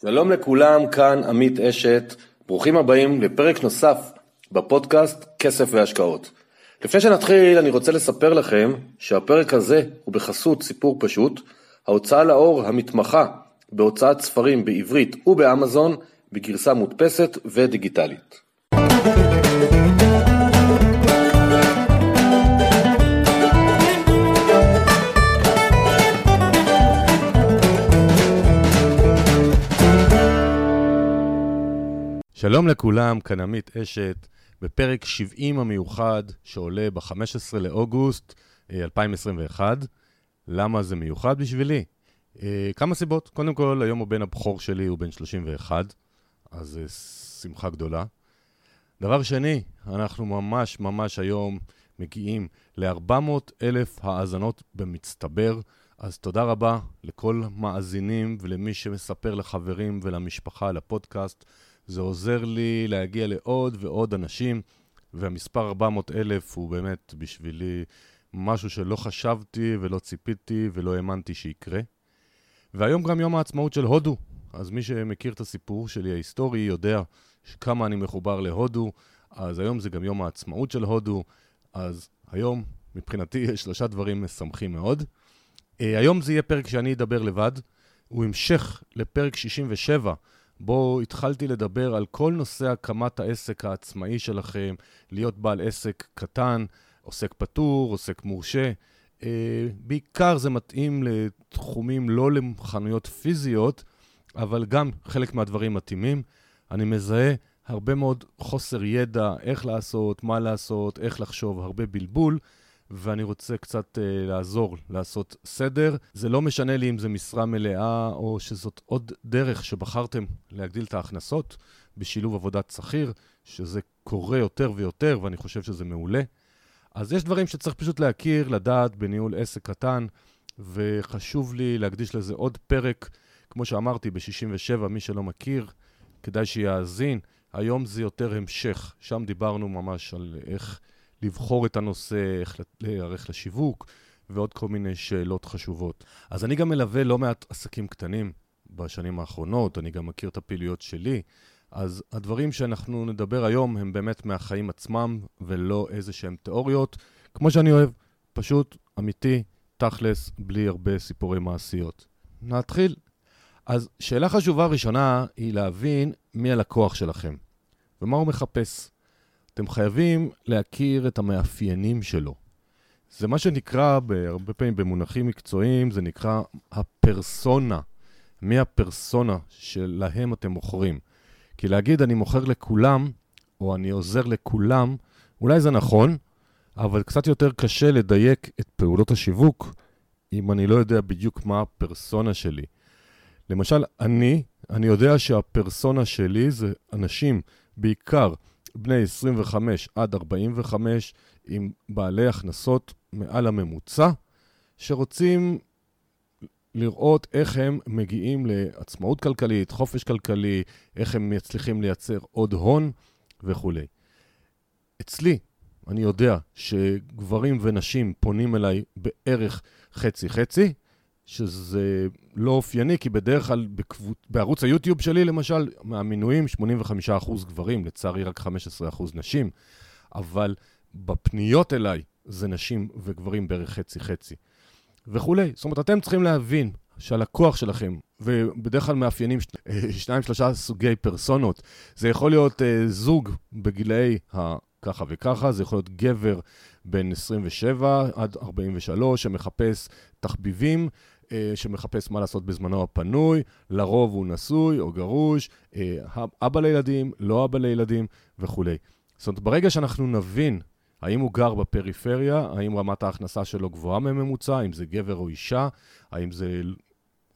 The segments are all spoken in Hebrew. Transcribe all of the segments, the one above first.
שלום לכולם, כאן עמית אשת, ברוכים הבאים לפרק נוסף בפודקאסט כסף והשקעות. לפני שנתחיל אני רוצה לספר לכם שהפרק הזה הוא בחסות סיפור פשוט, ההוצאה לאור המתמחה בהוצאת ספרים בעברית ובאמזון בגרסה מודפסת ודיגיטלית. שלום לכולם, כאן עמית אשת, בפרק 70 המיוחד שעולה ב-15 לאוגוסט 2021. אה, למה זה מיוחד בשבילי? אה, כמה סיבות. קודם כל, היום הבן הבכור שלי הוא בן 31, אז זה שמחה גדולה. דבר שני, אנחנו ממש ממש היום מגיעים ל-400 אלף האזנות במצטבר, אז תודה רבה לכל מאזינים ולמי שמספר לחברים ולמשפחה על הפודקאסט. זה עוזר לי להגיע לעוד ועוד אנשים, והמספר 400 אלף הוא באמת בשבילי משהו שלא חשבתי ולא ציפיתי ולא האמנתי שיקרה. והיום גם יום העצמאות של הודו, אז מי שמכיר את הסיפור שלי ההיסטורי יודע כמה אני מחובר להודו, אז היום זה גם יום העצמאות של הודו, אז היום מבחינתי יש שלושה דברים משמחים מאוד. Uh, היום זה יהיה פרק שאני אדבר לבד, הוא המשך לפרק 67, בו התחלתי לדבר על כל נושא הקמת העסק העצמאי שלכם, להיות בעל עסק קטן, עוסק פטור, עוסק מורשה. Uh, בעיקר זה מתאים לתחומים לא לחנויות פיזיות, אבל גם חלק מהדברים מתאימים. אני מזהה הרבה מאוד חוסר ידע, איך לעשות, מה לעשות, איך לחשוב, הרבה בלבול. ואני רוצה קצת uh, לעזור, לעשות סדר. זה לא משנה לי אם זה משרה מלאה או שזאת עוד דרך שבחרתם להגדיל את ההכנסות בשילוב עבודת שכיר, שזה קורה יותר ויותר ואני חושב שזה מעולה. אז יש דברים שצריך פשוט להכיר, לדעת בניהול עסק קטן, וחשוב לי להקדיש לזה עוד פרק, כמו שאמרתי, ב-67, מי שלא מכיר, כדאי שיאזין. היום זה יותר המשך, שם דיברנו ממש על איך... לבחור את הנושא, איך להיערך לשיווק ועוד כל מיני שאלות חשובות. אז אני גם מלווה לא מעט עסקים קטנים בשנים האחרונות, אני גם מכיר את הפעילויות שלי, אז הדברים שאנחנו נדבר היום הם באמת מהחיים עצמם ולא איזה שהם תיאוריות, כמו שאני אוהב, פשוט אמיתי, תכלס, בלי הרבה סיפורי מעשיות. נתחיל. אז שאלה חשובה ראשונה היא להבין מי הלקוח שלכם ומה הוא מחפש. אתם חייבים להכיר את המאפיינים שלו. זה מה שנקרא, הרבה פעמים במונחים מקצועיים, זה נקרא הפרסונה. מי הפרסונה שלהם אתם מוכרים. כי להגיד אני מוכר לכולם, או אני עוזר לכולם, אולי זה נכון, אבל קצת יותר קשה לדייק את פעולות השיווק אם אני לא יודע בדיוק מה הפרסונה שלי. למשל, אני, אני יודע שהפרסונה שלי זה אנשים, בעיקר בני 25 עד 45 עם בעלי הכנסות מעל הממוצע, שרוצים לראות איך הם מגיעים לעצמאות כלכלית, חופש כלכלי, איך הם מצליחים לייצר עוד הון וכולי. אצלי, אני יודע שגברים ונשים פונים אליי בערך חצי-חצי, שזה לא אופייני, כי בדרך כלל בקבוצ... בערוץ היוטיוב שלי, למשל, מהמינויים 85% גברים, לצערי רק 15% נשים, אבל בפניות אליי זה נשים וגברים בערך חצי-חצי. וכולי. זאת אומרת, אתם צריכים להבין שהלקוח שלכם, ובדרך כלל מאפיינים שניים, שלושה סוגי פרסונות, זה יכול להיות uh, זוג בגילאי ה... ככה וככה, זה יכול להיות גבר בן 27 עד 43 שמחפש תחביבים, אה, שמחפש מה לעשות בזמנו הפנוי, לרוב הוא נשוי או גרוש, אה, אבא לילדים, לא אבא לילדים וכולי. זאת אומרת, ברגע שאנחנו נבין האם הוא גר בפריפריה, האם רמת ההכנסה שלו גבוהה מממוצע, האם זה גבר או אישה, האם זה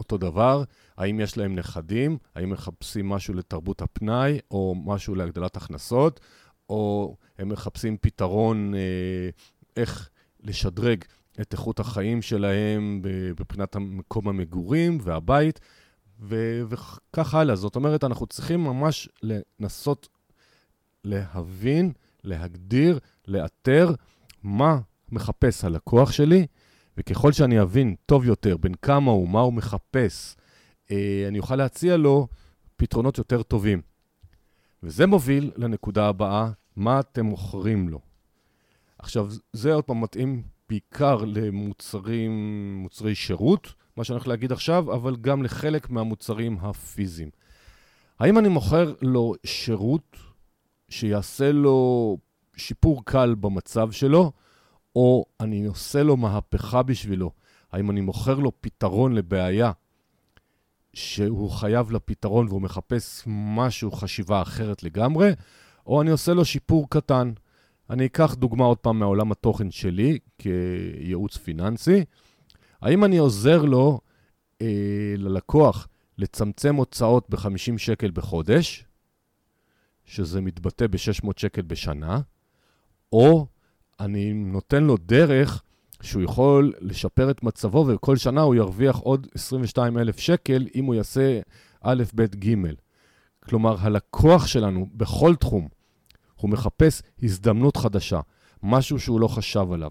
אותו דבר, האם יש להם נכדים, האם מחפשים משהו לתרבות הפנאי או משהו להגדלת הכנסות, או הם מחפשים פתרון אה, איך לשדרג את איכות החיים שלהם מבחינת מקום המגורים והבית, ו- וכך הלאה. זאת אומרת, אנחנו צריכים ממש לנסות להבין, להגדיר, לאתר מה מחפש הלקוח שלי, וככל שאני אבין טוב יותר בין כמה הוא, מה הוא מחפש, אה, אני אוכל להציע לו פתרונות יותר טובים. וזה מוביל לנקודה הבאה, מה אתם מוכרים לו. עכשיו, זה עוד פעם מתאים בעיקר למוצרים, מוצרי שירות, מה שאני הולך להגיד עכשיו, אבל גם לחלק מהמוצרים הפיזיים. האם אני מוכר לו שירות שיעשה לו שיפור קל במצב שלו, או אני עושה לו מהפכה בשבילו? האם אני מוכר לו פתרון לבעיה שהוא חייב לפתרון והוא מחפש משהו, חשיבה אחרת לגמרי, או אני עושה לו שיפור קטן. אני אקח דוגמה עוד פעם מעולם התוכן שלי כייעוץ פיננסי. האם אני עוזר לו, אה, ללקוח, לצמצם הוצאות ב-50 שקל בחודש, שזה מתבטא ב-600 שקל בשנה, או אני נותן לו דרך שהוא יכול לשפר את מצבו, וכל שנה הוא ירוויח עוד 22,000 שקל אם הוא יעשה א', ב', ג'. כלומר, הלקוח שלנו בכל תחום, הוא מחפש הזדמנות חדשה, משהו שהוא לא חשב עליו.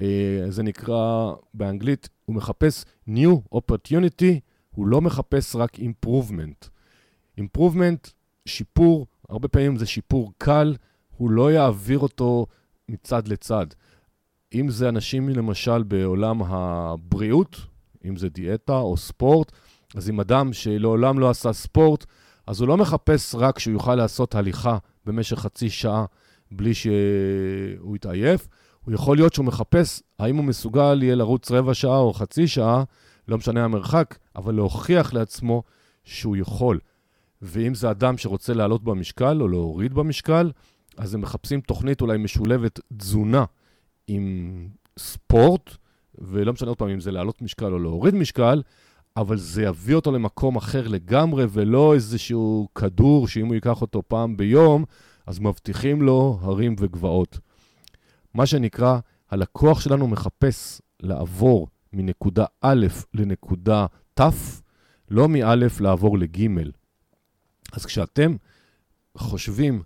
אה, זה נקרא באנגלית, הוא מחפש New Opportunity, הוא לא מחפש רק Improvement. Improvement, שיפור, הרבה פעמים זה שיפור קל, הוא לא יעביר אותו מצד לצד. אם זה אנשים למשל בעולם הבריאות, אם זה דיאטה או ספורט, אז אם אדם שלעולם לא עשה ספורט, אז הוא לא מחפש רק שהוא יוכל לעשות הליכה במשך חצי שעה בלי שהוא יתעייף, הוא יכול להיות שהוא מחפש האם הוא מסוגל יהיה לרוץ רבע שעה או חצי שעה, לא משנה המרחק, אבל להוכיח לעצמו שהוא יכול. ואם זה אדם שרוצה לעלות במשקל או להוריד במשקל, אז הם מחפשים תוכנית אולי משולבת תזונה עם ספורט, ולא משנה עוד פעם אם זה להעלות משקל או להוריד משקל, אבל זה יביא אותו למקום אחר לגמרי, ולא איזשהו כדור שאם הוא ייקח אותו פעם ביום, אז מבטיחים לו הרים וגבעות. מה שנקרא, הלקוח שלנו מחפש לעבור מנקודה א' לנקודה ת', לא מא' לעבור לג'. אז כשאתם חושבים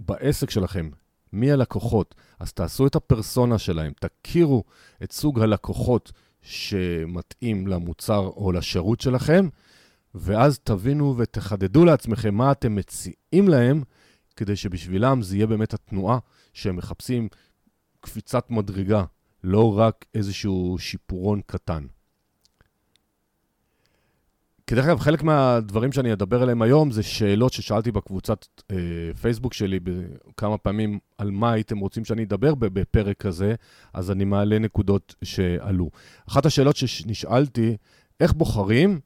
בעסק שלכם מי הלקוחות, אז תעשו את הפרסונה שלהם, תכירו את סוג הלקוחות שמתאים למוצר או לשירות שלכם, ואז תבינו ותחדדו לעצמכם מה אתם מציעים להם, כדי שבשבילם זה יהיה באמת התנועה שהם מחפשים קפיצת מדרגה, לא רק איזשהו שיפורון קטן. כדרך אגב, חלק מהדברים שאני אדבר עליהם היום זה שאלות ששאלתי בקבוצת אה, פייסבוק שלי כמה פעמים על מה הייתם רוצים שאני אדבר בפרק הזה, אז אני מעלה נקודות שעלו. אחת השאלות שנשאלתי, איך בוחרים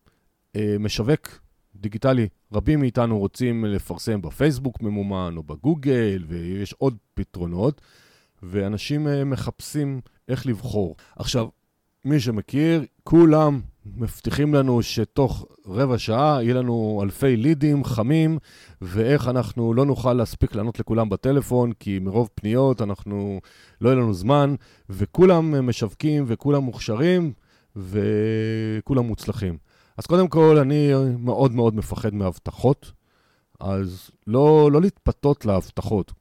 אה, משווק דיגיטלי? רבים מאיתנו רוצים לפרסם בפייסבוק ממומן או בגוגל, ויש עוד פתרונות, ואנשים אה, מחפשים איך לבחור. עכשיו, מי שמכיר, כולם מבטיחים לנו שתוך רבע שעה יהיה לנו אלפי לידים חמים, ואיך אנחנו לא נוכל להספיק לענות לכולם בטלפון, כי מרוב פניות אנחנו, לא יהיה לנו זמן, וכולם משווקים וכולם מוכשרים, וכולם מוצלחים. אז קודם כל, אני מאוד מאוד מפחד מהבטחות, אז לא, לא להתפתות להבטחות.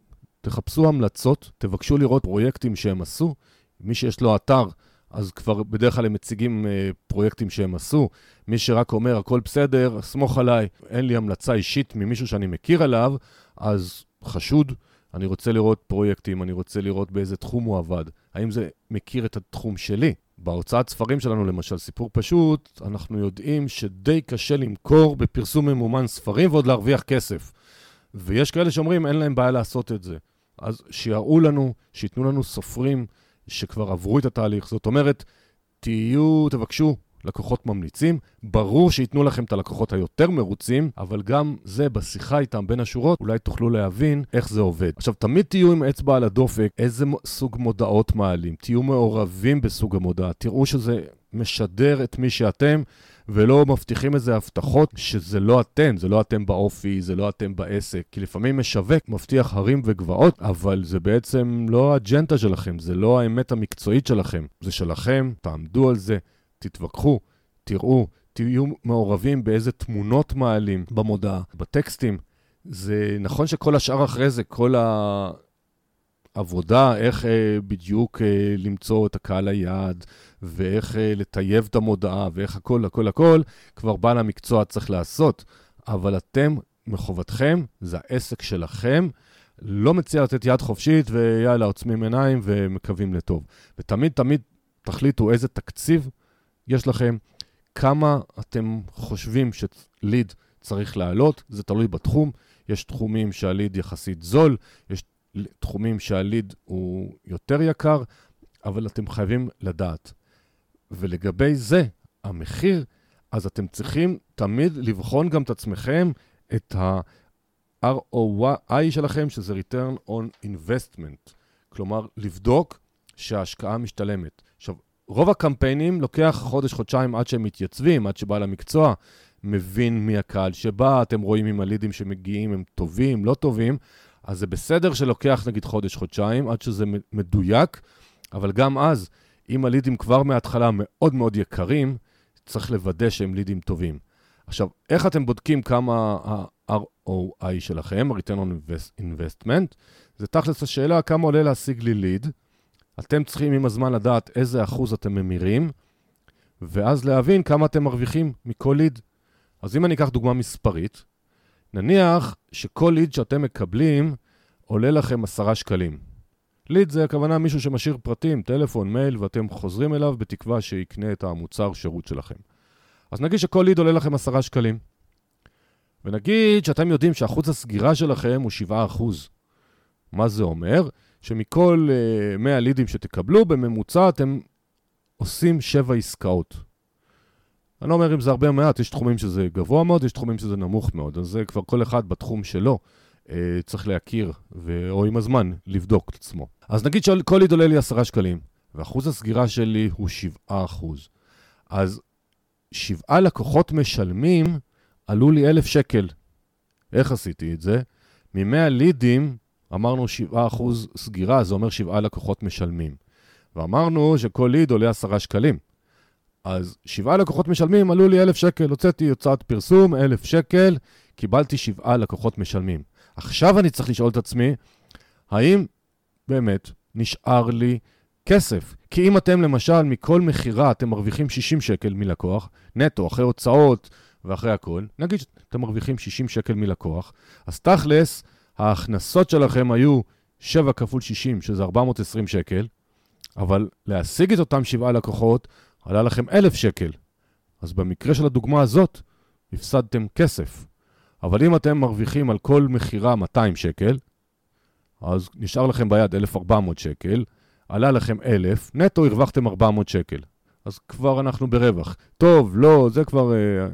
תחפשו המלצות, תבקשו לראות פרויקטים שהם עשו. מי שיש לו אתר, אז כבר בדרך כלל הם מציגים אה, פרויקטים שהם עשו. מי שרק אומר, הכל בסדר, סמוך עליי, אין לי המלצה אישית ממישהו שאני מכיר עליו, אז חשוד. אני רוצה לראות פרויקטים, אני רוצה לראות באיזה תחום הוא עבד. האם זה מכיר את התחום שלי? בהוצאת ספרים שלנו, למשל, סיפור פשוט, אנחנו יודעים שדי קשה למכור בפרסום ממומן ספרים ועוד להרוויח כסף. ויש כאלה שאומרים, אין להם בעיה לעשות את זה. אז שיראו לנו, שייתנו לנו סופרים שכבר עברו את התהליך. זאת אומרת, תהיו, תבקשו לקוחות ממליצים. ברור שייתנו לכם את הלקוחות היותר מרוצים, אבל גם זה בשיחה איתם בין השורות, אולי תוכלו להבין איך זה עובד. עכשיו, תמיד תהיו עם אצבע על הדופק, איזה סוג מודעות מעלים. תהיו מעורבים בסוג המודעה. תראו שזה משדר את מי שאתם, ולא מבטיחים איזה הבטחות שזה לא אתם, זה לא אתם באופי, זה לא אתם בעסק. כי לפעמים משווק מבטיח הרים וגבעות, אבל זה בעצם לא האג'נדה שלכם, זה לא האמת המקצועית שלכם. זה שלכם, תעמדו על זה, תתווכחו, תראו, תהיו מעורבים באיזה תמונות מעלים במודעה, בטקסטים. זה נכון שכל השאר אחרי זה, כל העבודה, איך אה, בדיוק אה, למצוא את הקהל היעד, ואיך אה, לטייב את המודעה, ואיך הכל, הכל, הכל, כבר בעל המקצוע צריך לעשות. אבל אתם, מחובתכם, זה העסק שלכם. לא מציע לתת יד חופשית ויאללה, עוצמים עיניים ומקווים לטוב. ותמיד תמיד תחליטו איזה תקציב יש לכם, כמה אתם חושבים שליד צריך לעלות, זה תלוי בתחום. יש תחומים שהליד יחסית זול, יש תחומים שהליד הוא יותר יקר, אבל אתם חייבים לדעת. ולגבי זה, המחיר, אז אתם צריכים תמיד לבחון גם את עצמכם, את ה-ROI שלכם, שזה return on investment. כלומר, לבדוק שההשקעה משתלמת. עכשיו, רוב הקמפיינים לוקח חודש-חודשיים עד שהם מתייצבים, עד שבעל המקצוע מבין מי הקהל שבא, אתם רואים אם הלידים שמגיעים הם טובים, לא טובים, אז זה בסדר שלוקח נגיד חודש-חודשיים עד שזה מדויק, אבל גם אז, אם הלידים כבר מההתחלה מאוד מאוד יקרים, צריך לוודא שהם לידים טובים. עכשיו, איך אתם בודקים כמה ה-ROI שלכם, ה-return on investment? זה תכלס השאלה כמה עולה להשיג לי ליד. אתם צריכים עם הזמן לדעת איזה אחוז אתם ממירים, ואז להבין כמה אתם מרוויחים מכל ליד. אז אם אני אקח דוגמה מספרית, נניח שכל ליד שאתם מקבלים עולה לכם עשרה שקלים. ליד זה הכוונה מישהו שמשאיר פרטים, טלפון, מייל, ואתם חוזרים אליו בתקווה שיקנה את המוצר שירות שלכם. אז נגיד שכל ליד עולה לכם עשרה שקלים. ונגיד שאתם יודעים שאחוז הסגירה שלכם הוא 7%. מה זה אומר? שמכל uh, 100 לידים שתקבלו, בממוצע אתם עושים 7 עסקאות. אני לא אומר אם זה הרבה או מעט, יש תחומים שזה גבוה מאוד, יש תחומים שזה נמוך מאוד, אז זה כבר כל אחד בתחום שלו צריך להכיר, ו... או עם הזמן, לבדוק את עצמו. אז נגיד שכל ליד עולה לי 10 שקלים, ואחוז הסגירה שלי הוא 7 אז 7 לקוחות משלמים עלו לי 1,000 שקל. איך עשיתי את זה? מ-100 לידים אמרנו 7% סגירה, זה אומר 7 לקוחות משלמים. ואמרנו שכל ליד עולה 10 שקלים. אז 7 לקוחות משלמים, עלו לי 1,000 שקל, הוצאתי הוצאת פרסום, 1,000 שקל, קיבלתי 7 לקוחות משלמים. עכשיו אני צריך לשאול את עצמי, האם באמת נשאר לי כסף? כי אם אתם למשל מכל מכירה אתם מרוויחים 60 שקל מלקוח, נטו, אחרי הוצאות ואחרי הכל, נגיד שאתם מרוויחים 60 שקל מלקוח, אז תכלס, ההכנסות שלכם היו 7 כפול 60, שזה 420 שקל, אבל להשיג את אותם 7 לקוחות עלה לכם 1,000 שקל. אז במקרה של הדוגמה הזאת, הפסדתם כסף. אבל אם אתם מרוויחים על כל מכירה 200 שקל, אז נשאר לכם ביד 1,400 שקל, עלה לכם 1,000, נטו הרווחתם 400 שקל. אז כבר אנחנו ברווח. טוב, לא, זה כבר אה,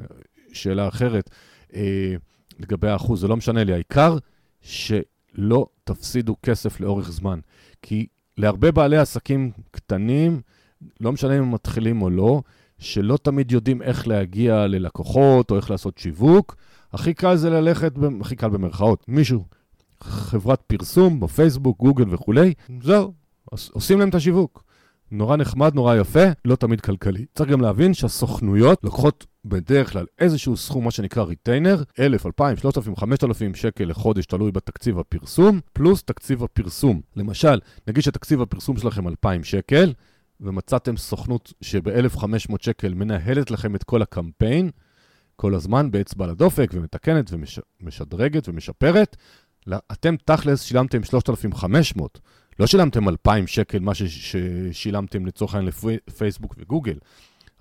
שאלה אחרת אה, לגבי האחוז, זה לא משנה לי. העיקר שלא תפסידו כסף לאורך זמן. כי להרבה בעלי עסקים קטנים, לא משנה אם הם מתחילים או לא, שלא תמיד יודעים איך להגיע ללקוחות או איך לעשות שיווק, הכי קל זה ללכת, הכי קל במרכאות, מישהו, חברת פרסום בפייסבוק, גוגל וכולי, זהו, עושים להם את השיווק. נורא נחמד, נורא יפה, לא תמיד כלכלי. צריך גם להבין שהסוכנויות לוקחות בדרך כלל איזשהו סכום, מה שנקרא retainer, 1,000, 2,000, 3,000, 5,000 שקל לחודש, תלוי בתקציב הפרסום, פלוס תקציב הפרסום. למשל, נגיד שתקציב הפרסום שלכם 2,000 שקל, ומצאתם סוכנות שב-1,500 שקל מנהלת לכם את כל הקמפיין, כל הזמן באצבע על הדופק, ומתקנת ומשדרגת ומשפרת, אתם תכלס שילמתם 3,500. לא שילמתם 2,000 שקל, מה ששילמתם לצורך העניין לפייסבוק וגוגל.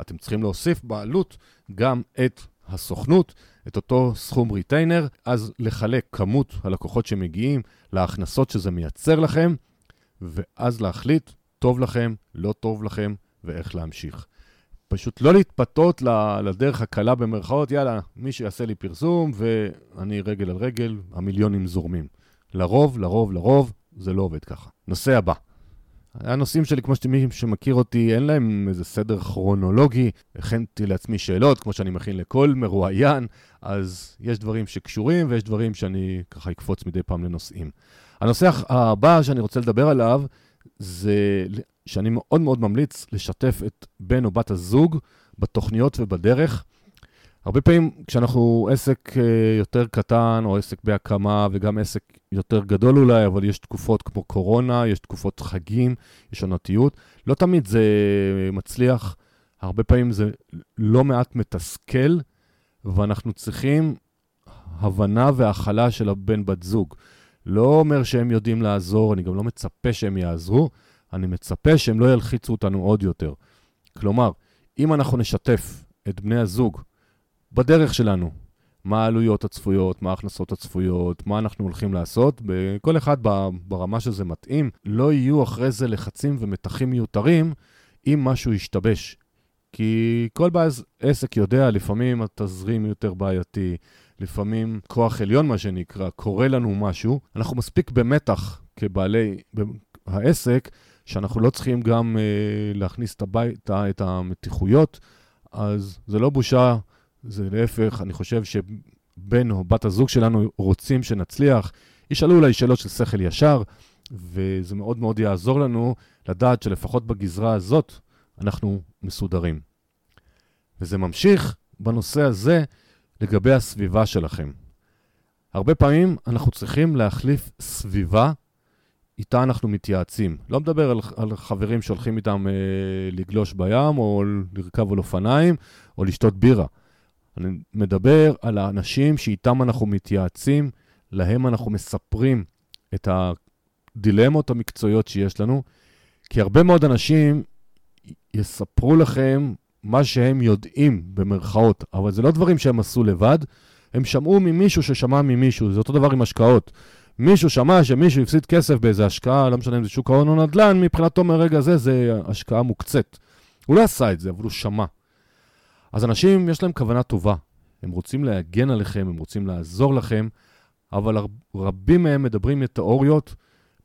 אתם צריכים להוסיף בעלות גם את הסוכנות, את אותו סכום ריטיינר, אז לחלק כמות הלקוחות שמגיעים להכנסות שזה מייצר לכם, ואז להחליט, טוב לכם, לא טוב לכם, ואיך להמשיך. פשוט לא להתפתות לדרך הקלה במרכאות, יאללה, מישהו יעשה לי פרסום ואני רגל על רגל, המיליונים זורמים. לרוב, לרוב, לרוב, זה לא עובד ככה. נושא הבא. הנושאים שלי, כמו שמי שמכיר אותי, אין להם איזה סדר כרונולוגי. הכנתי לעצמי שאלות, כמו שאני מכין לכל מרואיין, אז יש דברים שקשורים ויש דברים שאני ככה אקפוץ מדי פעם לנושאים. הנושא הבא שאני רוצה לדבר עליו, זה שאני מאוד מאוד ממליץ לשתף את בן או בת הזוג בתוכניות ובדרך. הרבה פעמים כשאנחנו עסק אה, יותר קטן, או עסק בהקמה, וגם עסק יותר גדול אולי, אבל יש תקופות כמו קורונה, יש תקופות חגים, יש עונתיות, לא תמיד זה מצליח, הרבה פעמים זה לא מעט מתסכל, ואנחנו צריכים הבנה והכלה של הבן בת זוג. לא אומר שהם יודעים לעזור, אני גם לא מצפה שהם יעזרו, אני מצפה שהם לא ילחיצו אותנו עוד יותר. כלומר, אם אנחנו נשתף את בני הזוג בדרך שלנו, מה העלויות הצפויות, מה ההכנסות הצפויות, מה אנחנו הולכים לעשות, כל אחד ברמה שזה מתאים, לא יהיו אחרי זה לחצים ומתחים מיותרים אם משהו ישתבש. כי כל בעל עסק יודע, לפעמים התזרים יותר בעייתי, לפעמים כוח עליון, מה שנקרא, קורה לנו משהו, אנחנו מספיק במתח כבעלי העסק, שאנחנו לא צריכים גם אה, להכניס את, הבית, את המתיחויות, אז זה לא בושה, זה להפך, אני חושב שבן או בת הזוג שלנו רוצים שנצליח, ישאלו אולי שאלות של שכל ישר, וזה מאוד מאוד יעזור לנו לדעת שלפחות בגזרה הזאת אנחנו מסודרים. וזה ממשיך בנושא הזה לגבי הסביבה שלכם. הרבה פעמים אנחנו צריכים להחליף סביבה איתה אנחנו מתייעצים. לא מדבר על, על חברים שהולכים איתם אה, לגלוש בים, או לרכב על אופניים, או לשתות בירה. אני מדבר על האנשים שאיתם אנחנו מתייעצים, להם אנחנו מספרים את הדילמות המקצועיות שיש לנו, כי הרבה מאוד אנשים יספרו לכם מה שהם יודעים, במרכאות, אבל זה לא דברים שהם עשו לבד, הם שמעו ממישהו ששמע ממישהו, זה אותו דבר עם השקעות. מישהו שמע שמישהו הפסיד כסף באיזה השקעה, לא משנה אם זה שוק ההון או נדל"ן, מבחינתו מרגע זה, זה השקעה מוקצת. הוא לא עשה את זה, אבל הוא שמע. אז אנשים, יש להם כוונה טובה. הם רוצים להגן עליכם, הם רוצים לעזור לכם, אבל רבים מהם מדברים מתיאוריות,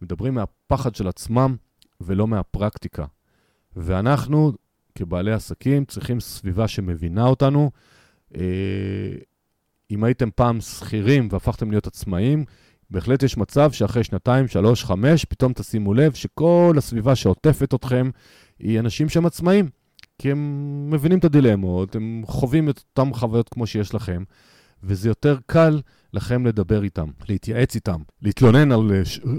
מדברים מהפחד של עצמם ולא מהפרקטיקה. ואנחנו, כבעלי עסקים, צריכים סביבה שמבינה אותנו. אה, אם הייתם פעם שכירים והפכתם להיות עצמאים, בהחלט יש מצב שאחרי שנתיים, שלוש, חמש, פתאום תשימו לב שכל הסביבה שעוטפת אתכם היא אנשים שהם עצמאים. כי הם מבינים את הדילמות, הם חווים את אותן חוויות כמו שיש לכם, וזה יותר קל לכם לדבר איתם, להתייעץ איתם, להתלונן על,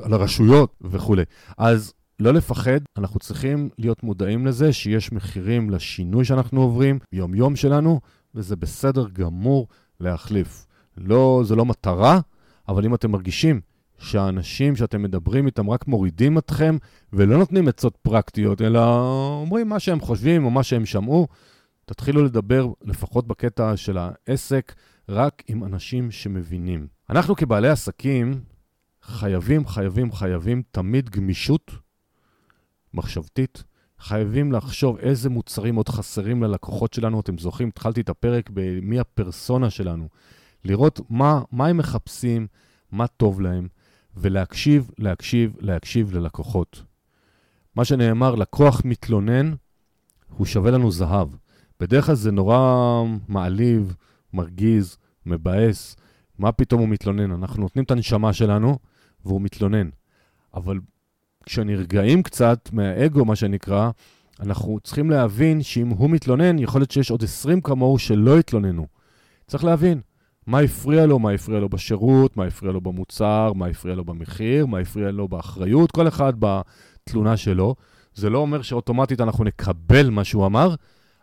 על הרשויות וכולי. אז לא לפחד, אנחנו צריכים להיות מודעים לזה שיש מחירים לשינוי שאנחנו עוברים, יום-יום שלנו, וזה בסדר גמור להחליף. לא, זה לא מטרה, אבל אם אתם מרגישים שהאנשים שאתם מדברים איתם רק מורידים אתכם ולא נותנים עצות פרקטיות, אלא אומרים מה שהם חושבים או מה שהם שמעו, תתחילו לדבר, לפחות בקטע של העסק, רק עם אנשים שמבינים. אנחנו כבעלי עסקים חייבים, חייבים, חייבים תמיד גמישות מחשבתית. חייבים לחשוב איזה מוצרים עוד חסרים ללקוחות שלנו. אתם זוכרים, התחלתי את הפרק במי הפרסונה שלנו. לראות מה, מה הם מחפשים, מה טוב להם, ולהקשיב, להקשיב, להקשיב ללקוחות. מה שנאמר, לקוח מתלונן, הוא שווה לנו זהב. בדרך כלל זה נורא מעליב, מרגיז, מבאס. מה פתאום הוא מתלונן? אנחנו נותנים את הנשמה שלנו, והוא מתלונן. אבל כשנרגעים קצת מהאגו, מה שנקרא, אנחנו צריכים להבין שאם הוא מתלונן, יכול להיות שיש עוד 20 כמוהו שלא התלוננו. צריך להבין, מה הפריע לו, מה הפריע לו בשירות, מה הפריע לו במוצר, מה הפריע לו במחיר, מה הפריע לו באחריות, כל אחד בתלונה שלו. זה לא אומר שאוטומטית אנחנו נקבל מה שהוא אמר,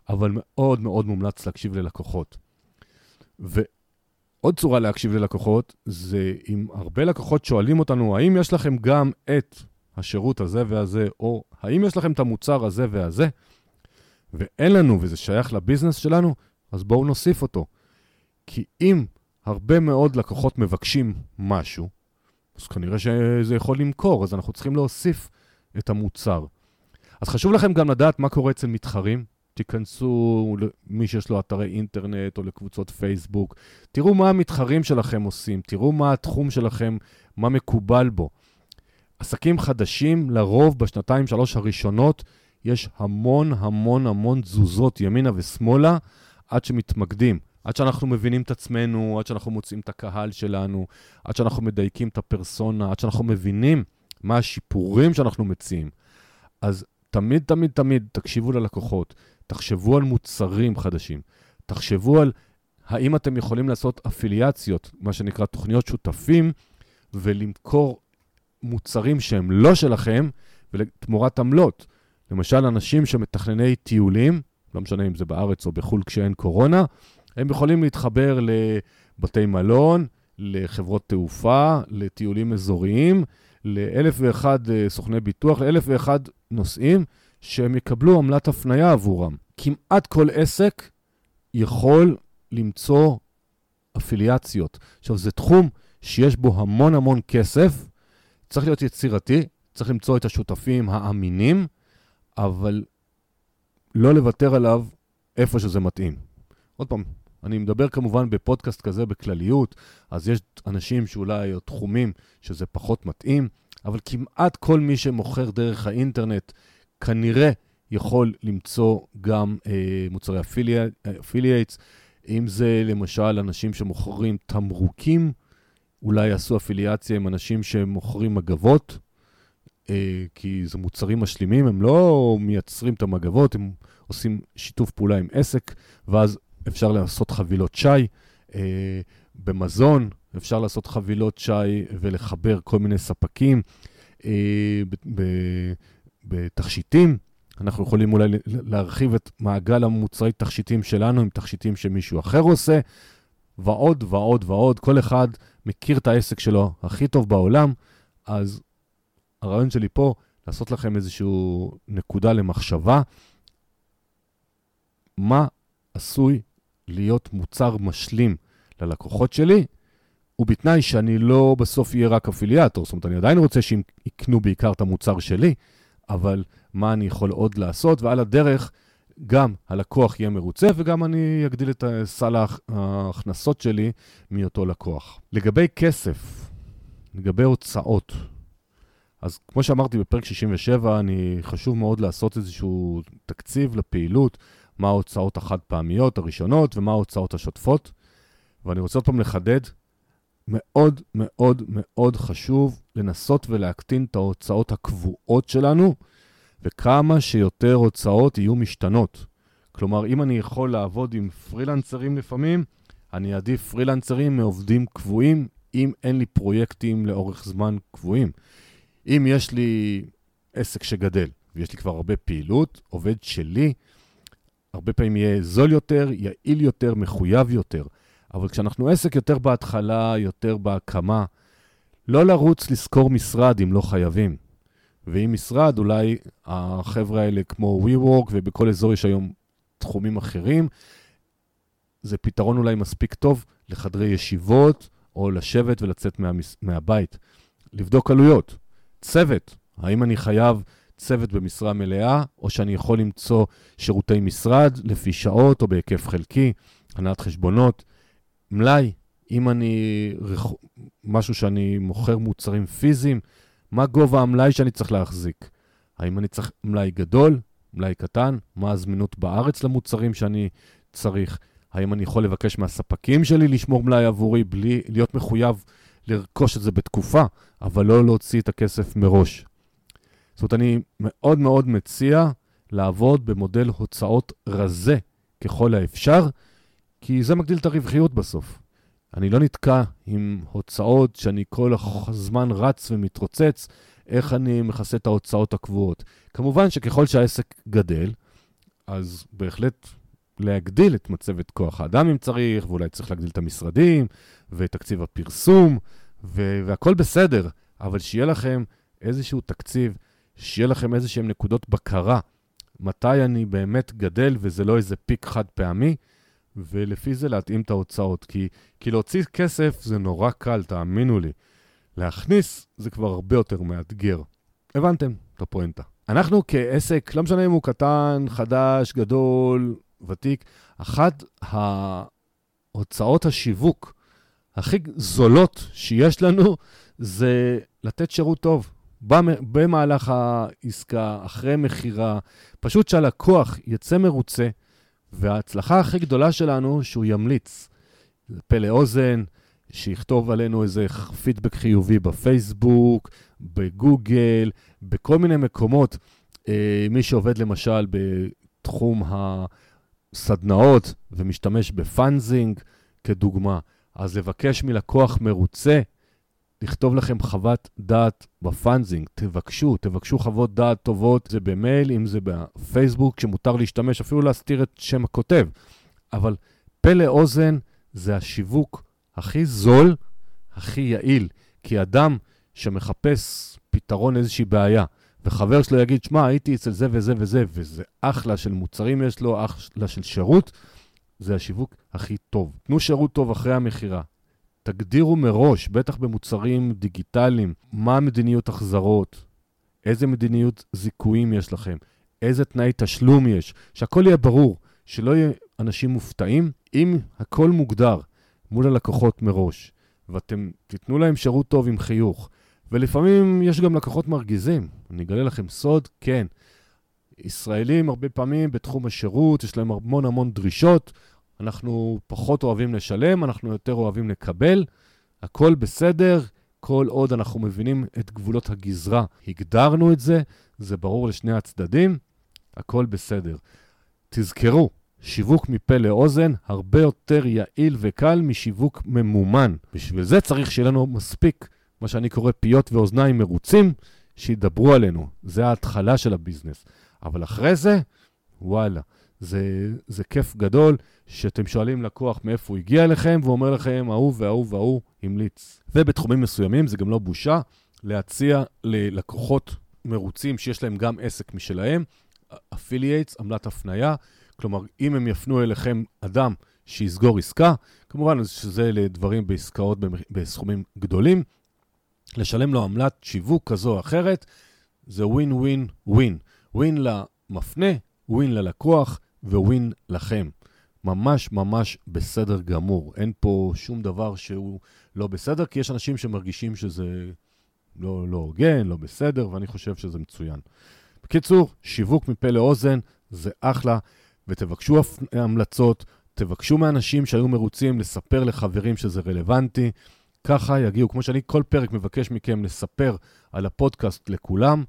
אבל מאוד מאוד מומלץ להקשיב ללקוחות. ועוד צורה להקשיב ללקוחות, זה אם הרבה לקוחות שואלים אותנו, האם יש לכם גם את השירות הזה והזה, או האם יש לכם את המוצר הזה והזה, ואין לנו וזה שייך לביזנס שלנו, אז בואו נוסיף אותו. כי אם הרבה מאוד לקוחות מבקשים משהו, אז כנראה שזה יכול למכור, אז אנחנו צריכים להוסיף את המוצר. אז חשוב לכם גם לדעת מה קורה אצל מתחרים. תיכנסו למי שיש לו אתרי אינטרנט או לקבוצות פייסבוק, תראו מה המתחרים שלכם עושים, תראו מה התחום שלכם, מה מקובל בו. עסקים חדשים, לרוב בשנתיים, שלוש הראשונות, יש המון המון המון תזוזות ימינה ושמאלה עד שמתמקדים. עד שאנחנו מבינים את עצמנו, עד שאנחנו מוצאים את הקהל שלנו, עד שאנחנו מדייקים את הפרסונה, עד שאנחנו מבינים מה השיפורים שאנחנו מציעים. אז תמיד, תמיד, תמיד תקשיבו ללקוחות, תחשבו על מוצרים חדשים, תחשבו על האם אתם יכולים לעשות אפיליאציות, מה שנקרא תוכניות שותפים, ולמכור מוצרים שהם לא שלכם, ולתמורת עמלות. למשל, אנשים שמתכנני טיולים, לא משנה אם זה בארץ או בחו"ל כשאין קורונה, הם יכולים להתחבר לבתי מלון, לחברות תעופה, לטיולים אזוריים, לאלף ואחד אה, סוכני ביטוח, לאלף ואחד נושאים שהם יקבלו עמלת הפנייה עבורם. כמעט כל עסק יכול למצוא אפיליאציות. עכשיו, זה תחום שיש בו המון המון כסף, צריך להיות יצירתי, צריך למצוא את השותפים האמינים, אבל לא לוותר עליו איפה שזה מתאים. עוד פעם, אני מדבר כמובן בפודקאסט כזה בכלליות, אז יש אנשים שאולי, או תחומים שזה פחות מתאים, אבל כמעט כל מי שמוכר דרך האינטרנט כנראה יכול למצוא גם אה, מוצרי אפילייטס, אם זה למשל אנשים שמוכרים תמרוקים, אולי יעשו אפיליאציה עם אנשים שמוכרים מגבות, אה, כי זה מוצרים משלימים, הם לא מייצרים את המגבות, הם עושים שיתוף פעולה עם עסק, ואז אפשר לעשות חבילות שי. אה, במזון אפשר לעשות חבילות שי ולחבר כל מיני ספקים. אה, בתכשיטים, אנחנו יכולים אולי להרחיב את מעגל המוצרי תכשיטים שלנו עם תכשיטים שמישהו אחר עושה, ועוד ועוד ועוד. כל אחד מכיר את העסק שלו הכי טוב בעולם, אז הרעיון שלי פה, לעשות לכם איזושהי נקודה למחשבה, מה עשוי להיות מוצר משלים ללקוחות שלי, ובתנאי שאני לא בסוף אהיה רק אפיליאטור. זאת אומרת, אני עדיין רוצה שהם יקנו בעיקר את המוצר שלי, אבל מה אני יכול עוד לעשות, ועל הדרך גם הלקוח יהיה מרוצה וגם אני אגדיל את סל ההכנסות שלי מאותו לקוח. לגבי כסף, לגבי הוצאות, אז כמו שאמרתי בפרק 67, אני חשוב מאוד לעשות איזשהו תקציב לפעילות, מה ההוצאות החד פעמיות הראשונות ומה ההוצאות השוטפות. ואני רוצה עוד פעם לחדד, מאוד מאוד מאוד חשוב לנסות ולהקטין את ההוצאות הקבועות שלנו, וכמה שיותר הוצאות יהיו משתנות. כלומר, אם אני יכול לעבוד עם פרילנסרים לפעמים, אני אעדיף פרילנסרים מעובדים קבועים, אם אין לי פרויקטים לאורך זמן קבועים. אם יש לי עסק שגדל, ויש לי כבר הרבה פעילות, עובד שלי, הרבה פעמים יהיה זול יותר, יעיל יותר, מחויב יותר. אבל כשאנחנו עסק יותר בהתחלה, יותר בהקמה, לא לרוץ לשכור משרד אם לא חייבים. ואם משרד, אולי החבר'ה האלה כמו WeWork, ובכל אזור יש היום תחומים אחרים, זה פתרון אולי מספיק טוב לחדרי ישיבות, או לשבת ולצאת מה, מהבית. לבדוק עלויות. צוות, האם אני חייב צוות במשרה מלאה, או שאני יכול למצוא שירותי משרד לפי שעות או בהיקף חלקי, הנעת חשבונות. מלאי, אם אני, משהו שאני מוכר מוצרים פיזיים, מה גובה המלאי שאני צריך להחזיק? האם אני צריך מלאי גדול, מלאי קטן? מה הזמינות בארץ למוצרים שאני צריך? האם אני יכול לבקש מהספקים שלי לשמור מלאי עבורי בלי להיות מחויב לרכוש את זה בתקופה, אבל לא להוציא את הכסף מראש? זאת אומרת, אני מאוד מאוד מציע לעבוד במודל הוצאות רזה ככל האפשר, כי זה מגדיל את הרווחיות בסוף. אני לא נתקע עם הוצאות שאני כל הזמן רץ ומתרוצץ, איך אני מכסה את ההוצאות הקבועות. כמובן שככל שהעסק גדל, אז בהחלט להגדיל את מצבת כוח האדם אם צריך, ואולי צריך להגדיל את המשרדים, ותקציב הפרסום, ו- והכל בסדר, אבל שיהיה לכם איזשהו תקציב, שיהיה לכם איזשהם נקודות בקרה, מתי אני באמת גדל וזה לא איזה פיק חד פעמי, ולפי זה להתאים את ההוצאות. כי, כי להוציא כסף זה נורא קל, תאמינו לי. להכניס זה כבר הרבה יותר מאתגר. הבנתם את הפואנטה. אנחנו כעסק, לא משנה אם הוא קטן, חדש, גדול, ותיק, אחת ההוצאות השיווק הכי זולות שיש לנו זה לתת שירות טוב. במהלך העסקה, אחרי מכירה, פשוט שהלקוח יצא מרוצה, וההצלחה הכי גדולה שלנו, שהוא ימליץ. פה לאוזן, שיכתוב עלינו איזה פידבק חיובי בפייסבוק, בגוגל, בכל מיני מקומות. אה, מי שעובד למשל בתחום הסדנאות ומשתמש בפאנזינג, כדוגמה, אז לבקש מלקוח מרוצה, לכתוב לכם חוות דעת בפאנזינג, תבקשו, תבקשו חוות דעת טובות, זה במייל, אם זה בפייסבוק, שמותר להשתמש, אפילו להסתיר את שם הכותב. אבל פה לאוזן זה השיווק הכי זול הכי יעיל, כי אדם שמחפש פתרון לאיזושהי בעיה, וחבר שלו יגיד, שמע, הייתי אצל זה וזה וזה, וזה אחלה של מוצרים יש לו, אחלה של שירות, זה השיווק הכי טוב. תנו שירות טוב אחרי המכירה. תגדירו מראש, בטח במוצרים דיגיטליים, מה המדיניות החזרות, איזה מדיניות זיכויים יש לכם, איזה תנאי תשלום יש, שהכל יהיה ברור, שלא יהיו אנשים מופתעים. אם הכל מוגדר מול הלקוחות מראש, ואתם תיתנו להם שירות טוב עם חיוך, ולפעמים יש גם לקוחות מרגיזים. אני אגלה לכם סוד, כן. ישראלים הרבה פעמים בתחום השירות, יש להם המון המון דרישות, אנחנו פחות אוהבים לשלם, אנחנו יותר אוהבים לקבל. הכל בסדר, כל עוד אנחנו מבינים את גבולות הגזרה. הגדרנו את זה, זה ברור לשני הצדדים, הכל בסדר. תזכרו, שיווק מפה לאוזן הרבה יותר יעיל וקל משיווק ממומן. בשביל זה צריך שיהיה לנו מספיק, מה שאני קורא פיות ואוזניים מרוצים, שידברו עלינו. זה ההתחלה של הביזנס. אבל אחרי זה, וואלה, זה, זה כיף גדול שאתם שואלים לקוח מאיפה הוא הגיע אליכם, והוא אומר לכם, ההוא וההוא וההוא המליץ. ובתחומים מסוימים זה גם לא בושה להציע ללקוחות מרוצים שיש להם גם עסק משלהם, אפילייטס, עמלת הפנייה. כלומר, אם הם יפנו אליכם אדם שיסגור עסקה, כמובן שזה לדברים בעסקאות בסכומים גדולים, לשלם לו עמלת שיווק כזו או אחרת, זה ווין ווין ווין. ווין למפנה, ווין ללקוח וווין לכם. ממש ממש בסדר גמור. אין פה שום דבר שהוא לא בסדר, כי יש אנשים שמרגישים שזה לא, לא הוגן, לא בסדר, ואני חושב שזה מצוין. בקיצור, שיווק מפה לאוזן זה אחלה, ותבקשו המלצות, תבקשו מאנשים שהיו מרוצים לספר לחברים שזה רלוונטי. ככה יגיעו, כמו שאני כל פרק מבקש מכם לספר על הפודקאסט לכולם,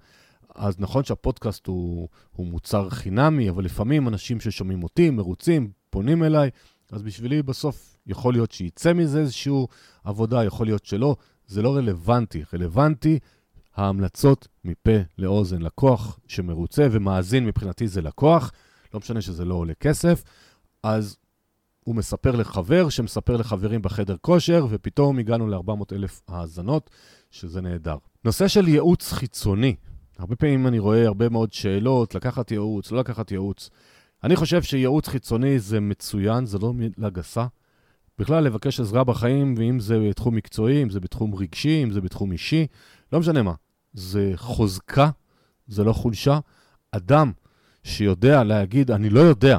אז נכון שהפודקאסט הוא, הוא מוצר חינמי, אבל לפעמים אנשים ששומעים אותי, מרוצים, פונים אליי, אז בשבילי בסוף יכול להיות שיצא מזה איזושהי עבודה, יכול להיות שלא, זה לא רלוונטי. רלוונטי ההמלצות מפה לאוזן. לקוח שמרוצה ומאזין מבחינתי זה לקוח, לא משנה שזה לא עולה כסף, אז הוא מספר לחבר שמספר לחברים בחדר כושר, ופתאום הגענו ל-400 אלף האזנות, שזה נהדר. נושא של ייעוץ חיצוני. הרבה פעמים אני רואה הרבה מאוד שאלות, לקחת ייעוץ, לא לקחת ייעוץ. אני חושב שייעוץ חיצוני זה מצוין, זה לא מילה גסה. בכלל, לבקש עזרה בחיים, ואם זה בתחום מקצועי, אם זה בתחום רגשי, אם זה בתחום אישי, לא משנה מה. זה חוזקה, זה לא חולשה. אדם שיודע להגיד, אני לא יודע,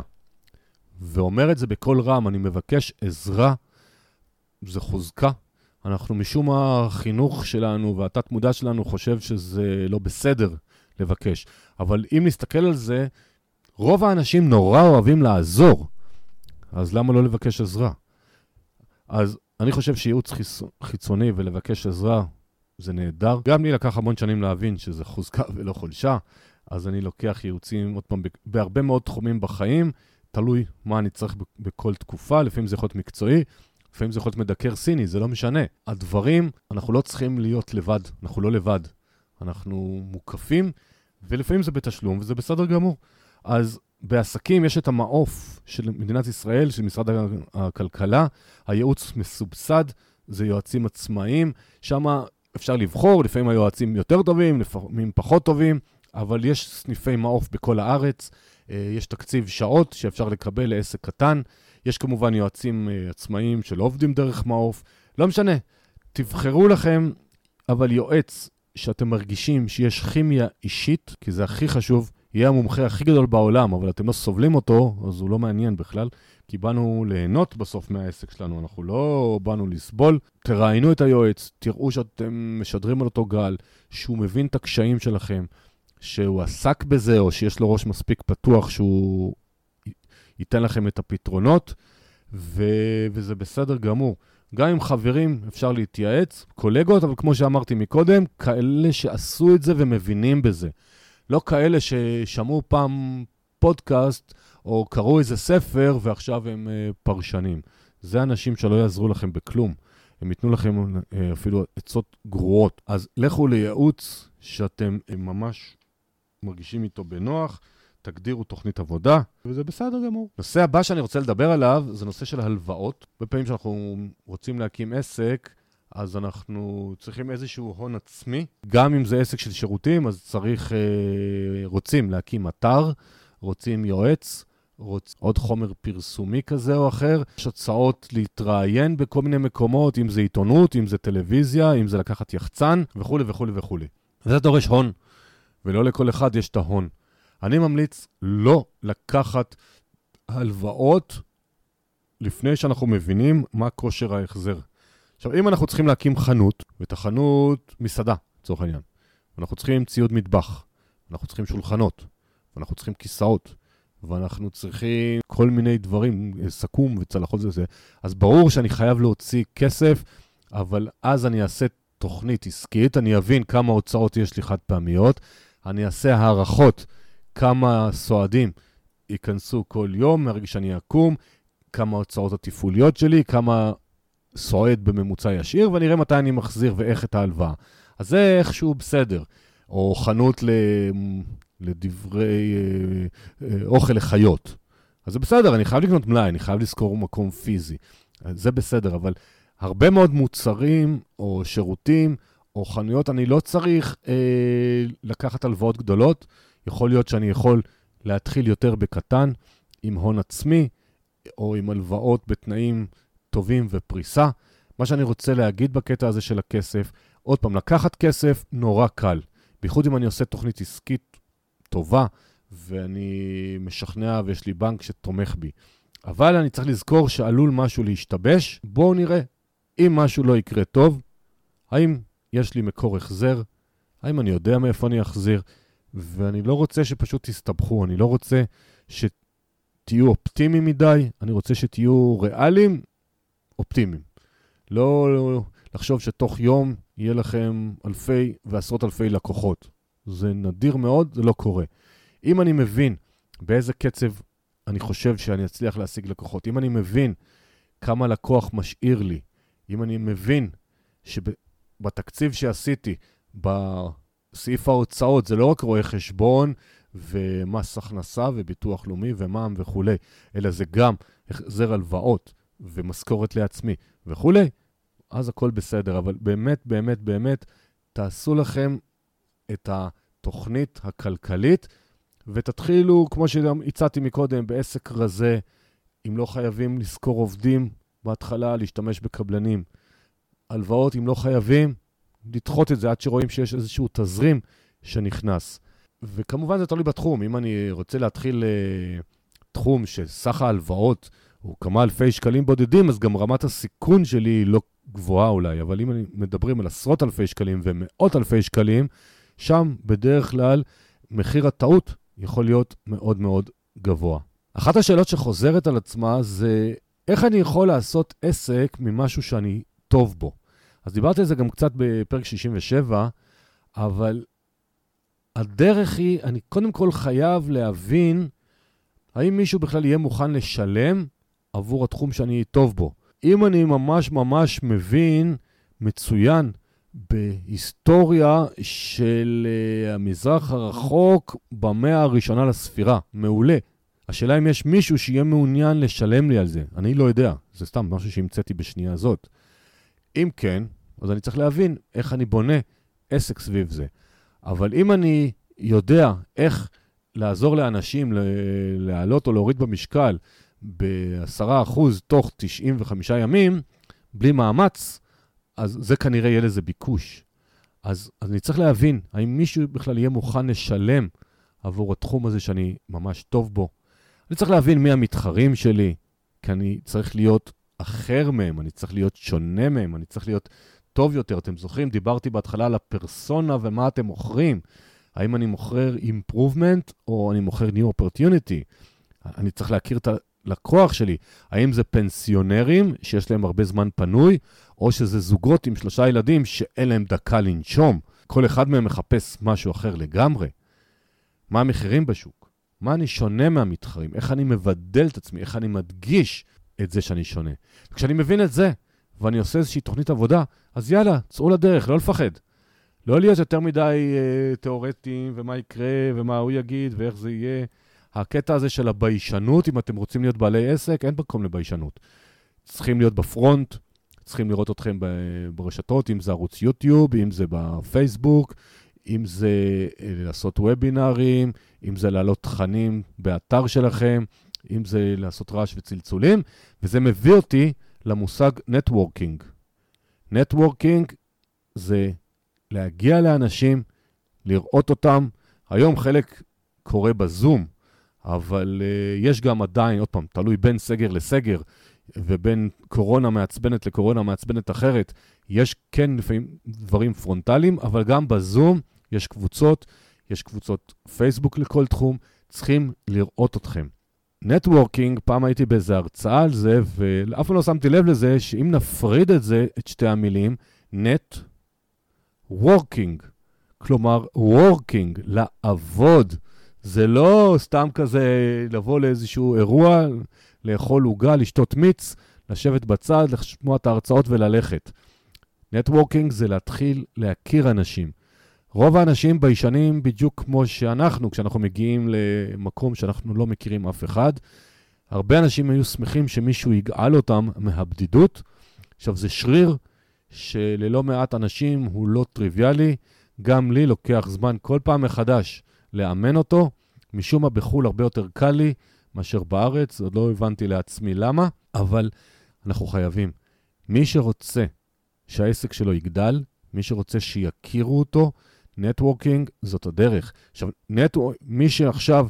ואומר את זה בקול רם, אני מבקש עזרה, זה חוזקה. אנחנו משום מה, החינוך שלנו והתת-מודע שלנו חושב שזה לא בסדר לבקש. אבל אם נסתכל על זה, רוב האנשים נורא אוהבים לעזור, אז למה לא לבקש עזרה? אז אני חושב שייעוץ חיצוני ולבקש עזרה זה נהדר. גם לי לקח המון שנים להבין שזה חוזקה ולא חולשה, אז אני לוקח ייעוצים, עוד פעם, בהרבה מאוד תחומים בחיים, תלוי מה אני צריך בכל תקופה, לפעמים זה יכול להיות מקצועי, לפעמים זה יכול להיות מדקר סיני, זה לא משנה. הדברים, אנחנו לא צריכים להיות לבד, אנחנו לא לבד. אנחנו מוקפים, ולפעמים זה בתשלום, וזה בסדר גמור. אז בעסקים יש את המעוף של מדינת ישראל, של משרד הכלכלה, הייעוץ מסובסד, זה יועצים עצמאיים, שם אפשר לבחור, לפעמים היועצים יותר טובים, לפעמים פחות טובים, אבל יש סניפי מעוף בכל הארץ, אה, יש תקציב שעות שאפשר לקבל לעסק קטן, יש כמובן יועצים אה, עצמאיים שלא עובדים דרך מעוף, לא משנה, תבחרו לכם, אבל יועץ שאתם מרגישים שיש כימיה אישית, כי זה הכי חשוב, יהיה המומחה הכי גדול בעולם, אבל אתם לא סובלים אותו, אז הוא לא מעניין בכלל, כי באנו ליהנות בסוף מהעסק שלנו, אנחנו לא באנו לסבול. תראיינו את היועץ, תראו שאתם משדרים על אותו גל, שהוא מבין את הקשיים שלכם, שהוא עסק בזה, או שיש לו ראש מספיק פתוח שהוא ייתן לכם את הפתרונות, ו... וזה בסדר גמור. גם עם חברים אפשר להתייעץ, קולגות, אבל כמו שאמרתי מקודם, כאלה שעשו את זה ומבינים בזה. לא כאלה ששמעו פעם פודקאסט או קראו איזה ספר ועכשיו הם uh, פרשנים. זה אנשים שלא יעזרו לכם בכלום. הם ייתנו לכם uh, אפילו עצות גרועות. אז לכו לייעוץ שאתם uh, ממש מרגישים איתו בנוח, תגדירו תוכנית עבודה, וזה בסדר גמור. נושא הבא שאני רוצה לדבר עליו זה נושא של הלוואות. הרבה פעמים כשאנחנו רוצים להקים עסק, אז אנחנו צריכים איזשהו הון עצמי. גם אם זה עסק של שירותים, אז צריך, אה, רוצים להקים אתר, רוצים יועץ, רוצ... עוד חומר פרסומי כזה או אחר. יש הצעות להתראיין בכל מיני מקומות, אם זה עיתונות, אם זה טלוויזיה, אם זה לקחת יחצן, וכולי וכולי וכולי. וזה דורש הון, ולא לכל אחד יש את ההון. אני ממליץ לא לקחת הלוואות לפני שאנחנו מבינים מה כושר ההחזר. עכשיו, אם אנחנו צריכים להקים חנות, ואת החנות מסעדה, לצורך העניין, ואנחנו צריכים ציוד מטבח, אנחנו צריכים שולחנות, ואנחנו צריכים כיסאות, ואנחנו צריכים כל מיני דברים, סכו"ם וצלחות וזה, אז ברור שאני חייב להוציא כסף, אבל אז אני אעשה תוכנית עסקית, אני אבין כמה הוצאות יש לי חד פעמיות, אני אעשה הערכות כמה סועדים ייכנסו כל יום מהרגע שאני אקום, כמה ההוצאות התפעוליות שלי, כמה סועד בממוצע ישיר, ואני אראה מתי אני מחזיר ואיך את ההלוואה. אז זה איכשהו בסדר. או חנות ל... לדברי אה, אוכל לחיות. אז זה בסדר, אני חייב לקנות מלאי, אני חייב לזכור מקום פיזי. זה בסדר, אבל הרבה מאוד מוצרים או שירותים או חנויות, אני לא צריך אה, לקחת הלוואות גדולות. יכול להיות שאני יכול להתחיל יותר בקטן, עם הון עצמי, או עם הלוואות בתנאים טובים ופריסה. מה שאני רוצה להגיד בקטע הזה של הכסף, עוד פעם, לקחת כסף נורא קל. בייחוד אם אני עושה תוכנית עסקית טובה, ואני משכנע ויש לי בנק שתומך בי. אבל אני צריך לזכור שעלול משהו להשתבש. בואו נראה. אם משהו לא יקרה טוב, האם יש לי מקור החזר? האם אני יודע מאיפה אני אחזיר? ואני לא רוצה שפשוט תסתבכו, אני לא רוצה שתהיו אופטימיים מדי, אני רוצה שתהיו ריאליים, אופטימיים. לא, לא לחשוב שתוך יום יהיה לכם אלפי ועשרות אלפי לקוחות. זה נדיר מאוד, זה לא קורה. אם אני מבין באיזה קצב אני חושב שאני אצליח להשיג לקוחות, אם אני מבין כמה לקוח משאיר לי, אם אני מבין שבתקציב שעשיתי, בסעיף ההוצאות, זה לא רק רואה חשבון ומס הכנסה וביטוח לאומי ומע"מ וכולי, אלא זה גם החזר הלוואות ומשכורת לעצמי וכולי, אז הכל בסדר. אבל באמת, באמת, באמת, תעשו לכם את התוכנית הכלכלית, ותתחילו, כמו שהצעתי מקודם, בעסק רזה, אם לא חייבים לשכור עובדים בהתחלה, להשתמש בקבלנים. הלוואות, אם לא חייבים, לדחות את זה עד שרואים שיש איזשהו תזרים שנכנס. וכמובן זה תלוי בתחום. אם אני רוצה להתחיל uh, תחום שסך ההלוואות הוא כמה אלפי שקלים בודדים, אז גם רמת הסיכון שלי היא לא גבוהה אולי. אבל אם מדברים על עשרות אלפי שקלים ומאות אלפי שקלים, שם בדרך כלל מחיר הטעות יכול להיות מאוד מאוד גבוה. אחת השאלות שחוזרת על עצמה זה איך אני יכול לעשות עסק ממשהו שאני טוב בו. אז דיברתי על זה גם קצת בפרק 67, אבל הדרך היא, אני קודם כל חייב להבין האם מישהו בכלל יהיה מוכן לשלם עבור התחום שאני טוב בו. אם אני ממש ממש מבין מצוין בהיסטוריה של uh, המזרח הרחוק במאה הראשונה לספירה. מעולה. השאלה אם יש מישהו שיהיה מעוניין לשלם לי על זה. אני לא יודע, זה סתם משהו שהמצאתי בשנייה הזאת. אם כן, אז אני צריך להבין איך אני בונה עסק סביב זה. אבל אם אני יודע איך לעזור לאנשים להעלות או להוריד במשקל ב-10% תוך 95 ימים, בלי מאמץ, אז זה כנראה יהיה לזה ביקוש. אז, אז אני צריך להבין, האם מישהו בכלל יהיה מוכן לשלם עבור התחום הזה שאני ממש טוב בו. אני צריך להבין מי המתחרים שלי, כי אני צריך להיות אחר מהם, אני צריך להיות שונה מהם, אני צריך להיות טוב יותר. אתם זוכרים, דיברתי בהתחלה על הפרסונה ומה אתם מוכרים. האם אני מוכר improvement או אני מוכר new opportunity? אני צריך להכיר את הלקוח שלי. האם זה פנסיונרים שיש להם הרבה זמן פנוי, או שזה זוגות עם שלושה ילדים שאין להם דקה לנשום. כל אחד מהם מחפש משהו אחר לגמרי. מה המחירים בשוק? מה אני שונה מהמתחרים? איך אני מבדל את עצמי? איך אני מדגיש את זה שאני שונה? וכשאני מבין את זה, ואני עושה איזושהי תוכנית עבודה, אז יאללה, צאו לדרך, לא לפחד. לא להיות יותר מדי אה, תיאורטיים, ומה יקרה, ומה הוא יגיד, ואיך זה יהיה. הקטע הזה של הביישנות, אם אתם רוצים להיות בעלי עסק, אין מקום לביישנות. צריכים להיות ב front, צריכים לראות אתכם ברשתות, אם זה ערוץ יוטיוב, אם זה בפייסבוק, אם זה אה, לעשות וובינארים, אם זה להעלות תכנים באתר שלכם, אם זה לעשות רעש וצלצולים, וזה מביא אותי למושג networking. networking זה להגיע לאנשים, לראות אותם. היום חלק קורה בזום, אבל אה, יש גם עדיין, עוד פעם, תלוי בין סגר לסגר ובין קורונה מעצבנת לקורונה מעצבנת אחרת, יש כן לפעמים דברים פרונטליים, אבל גם בזום יש קבוצות, יש קבוצות פייסבוק לכל תחום, צריכים לראות אתכם. networking, פעם הייתי באיזה הרצאה על זה, ואף פעם לא שמתי לב לזה, שאם נפריד את זה, את שתי המילים, net, working, כלומר, working, לעבוד. זה לא סתם כזה לבוא לאיזשהו אירוע, לאכול עוגה, לשתות מיץ, לשבת בצד, לשמוע את ההרצאות וללכת. networking זה להתחיל להכיר אנשים. רוב האנשים ביישנים בדיוק כמו שאנחנו, כשאנחנו מגיעים למקום שאנחנו לא מכירים אף אחד. הרבה אנשים היו שמחים שמישהו יגאל אותם מהבדידות. עכשיו, זה שריר שללא מעט אנשים הוא לא טריוויאלי. גם לי לוקח זמן כל פעם מחדש לאמן אותו. משום מה בחו"ל הרבה יותר קל לי מאשר בארץ, עוד לא הבנתי לעצמי למה, אבל אנחנו חייבים. מי שרוצה שהעסק שלו יגדל, מי שרוצה שיכירו אותו, נטוורקינג זאת הדרך. עכשיו, נטוורק, מי שעכשיו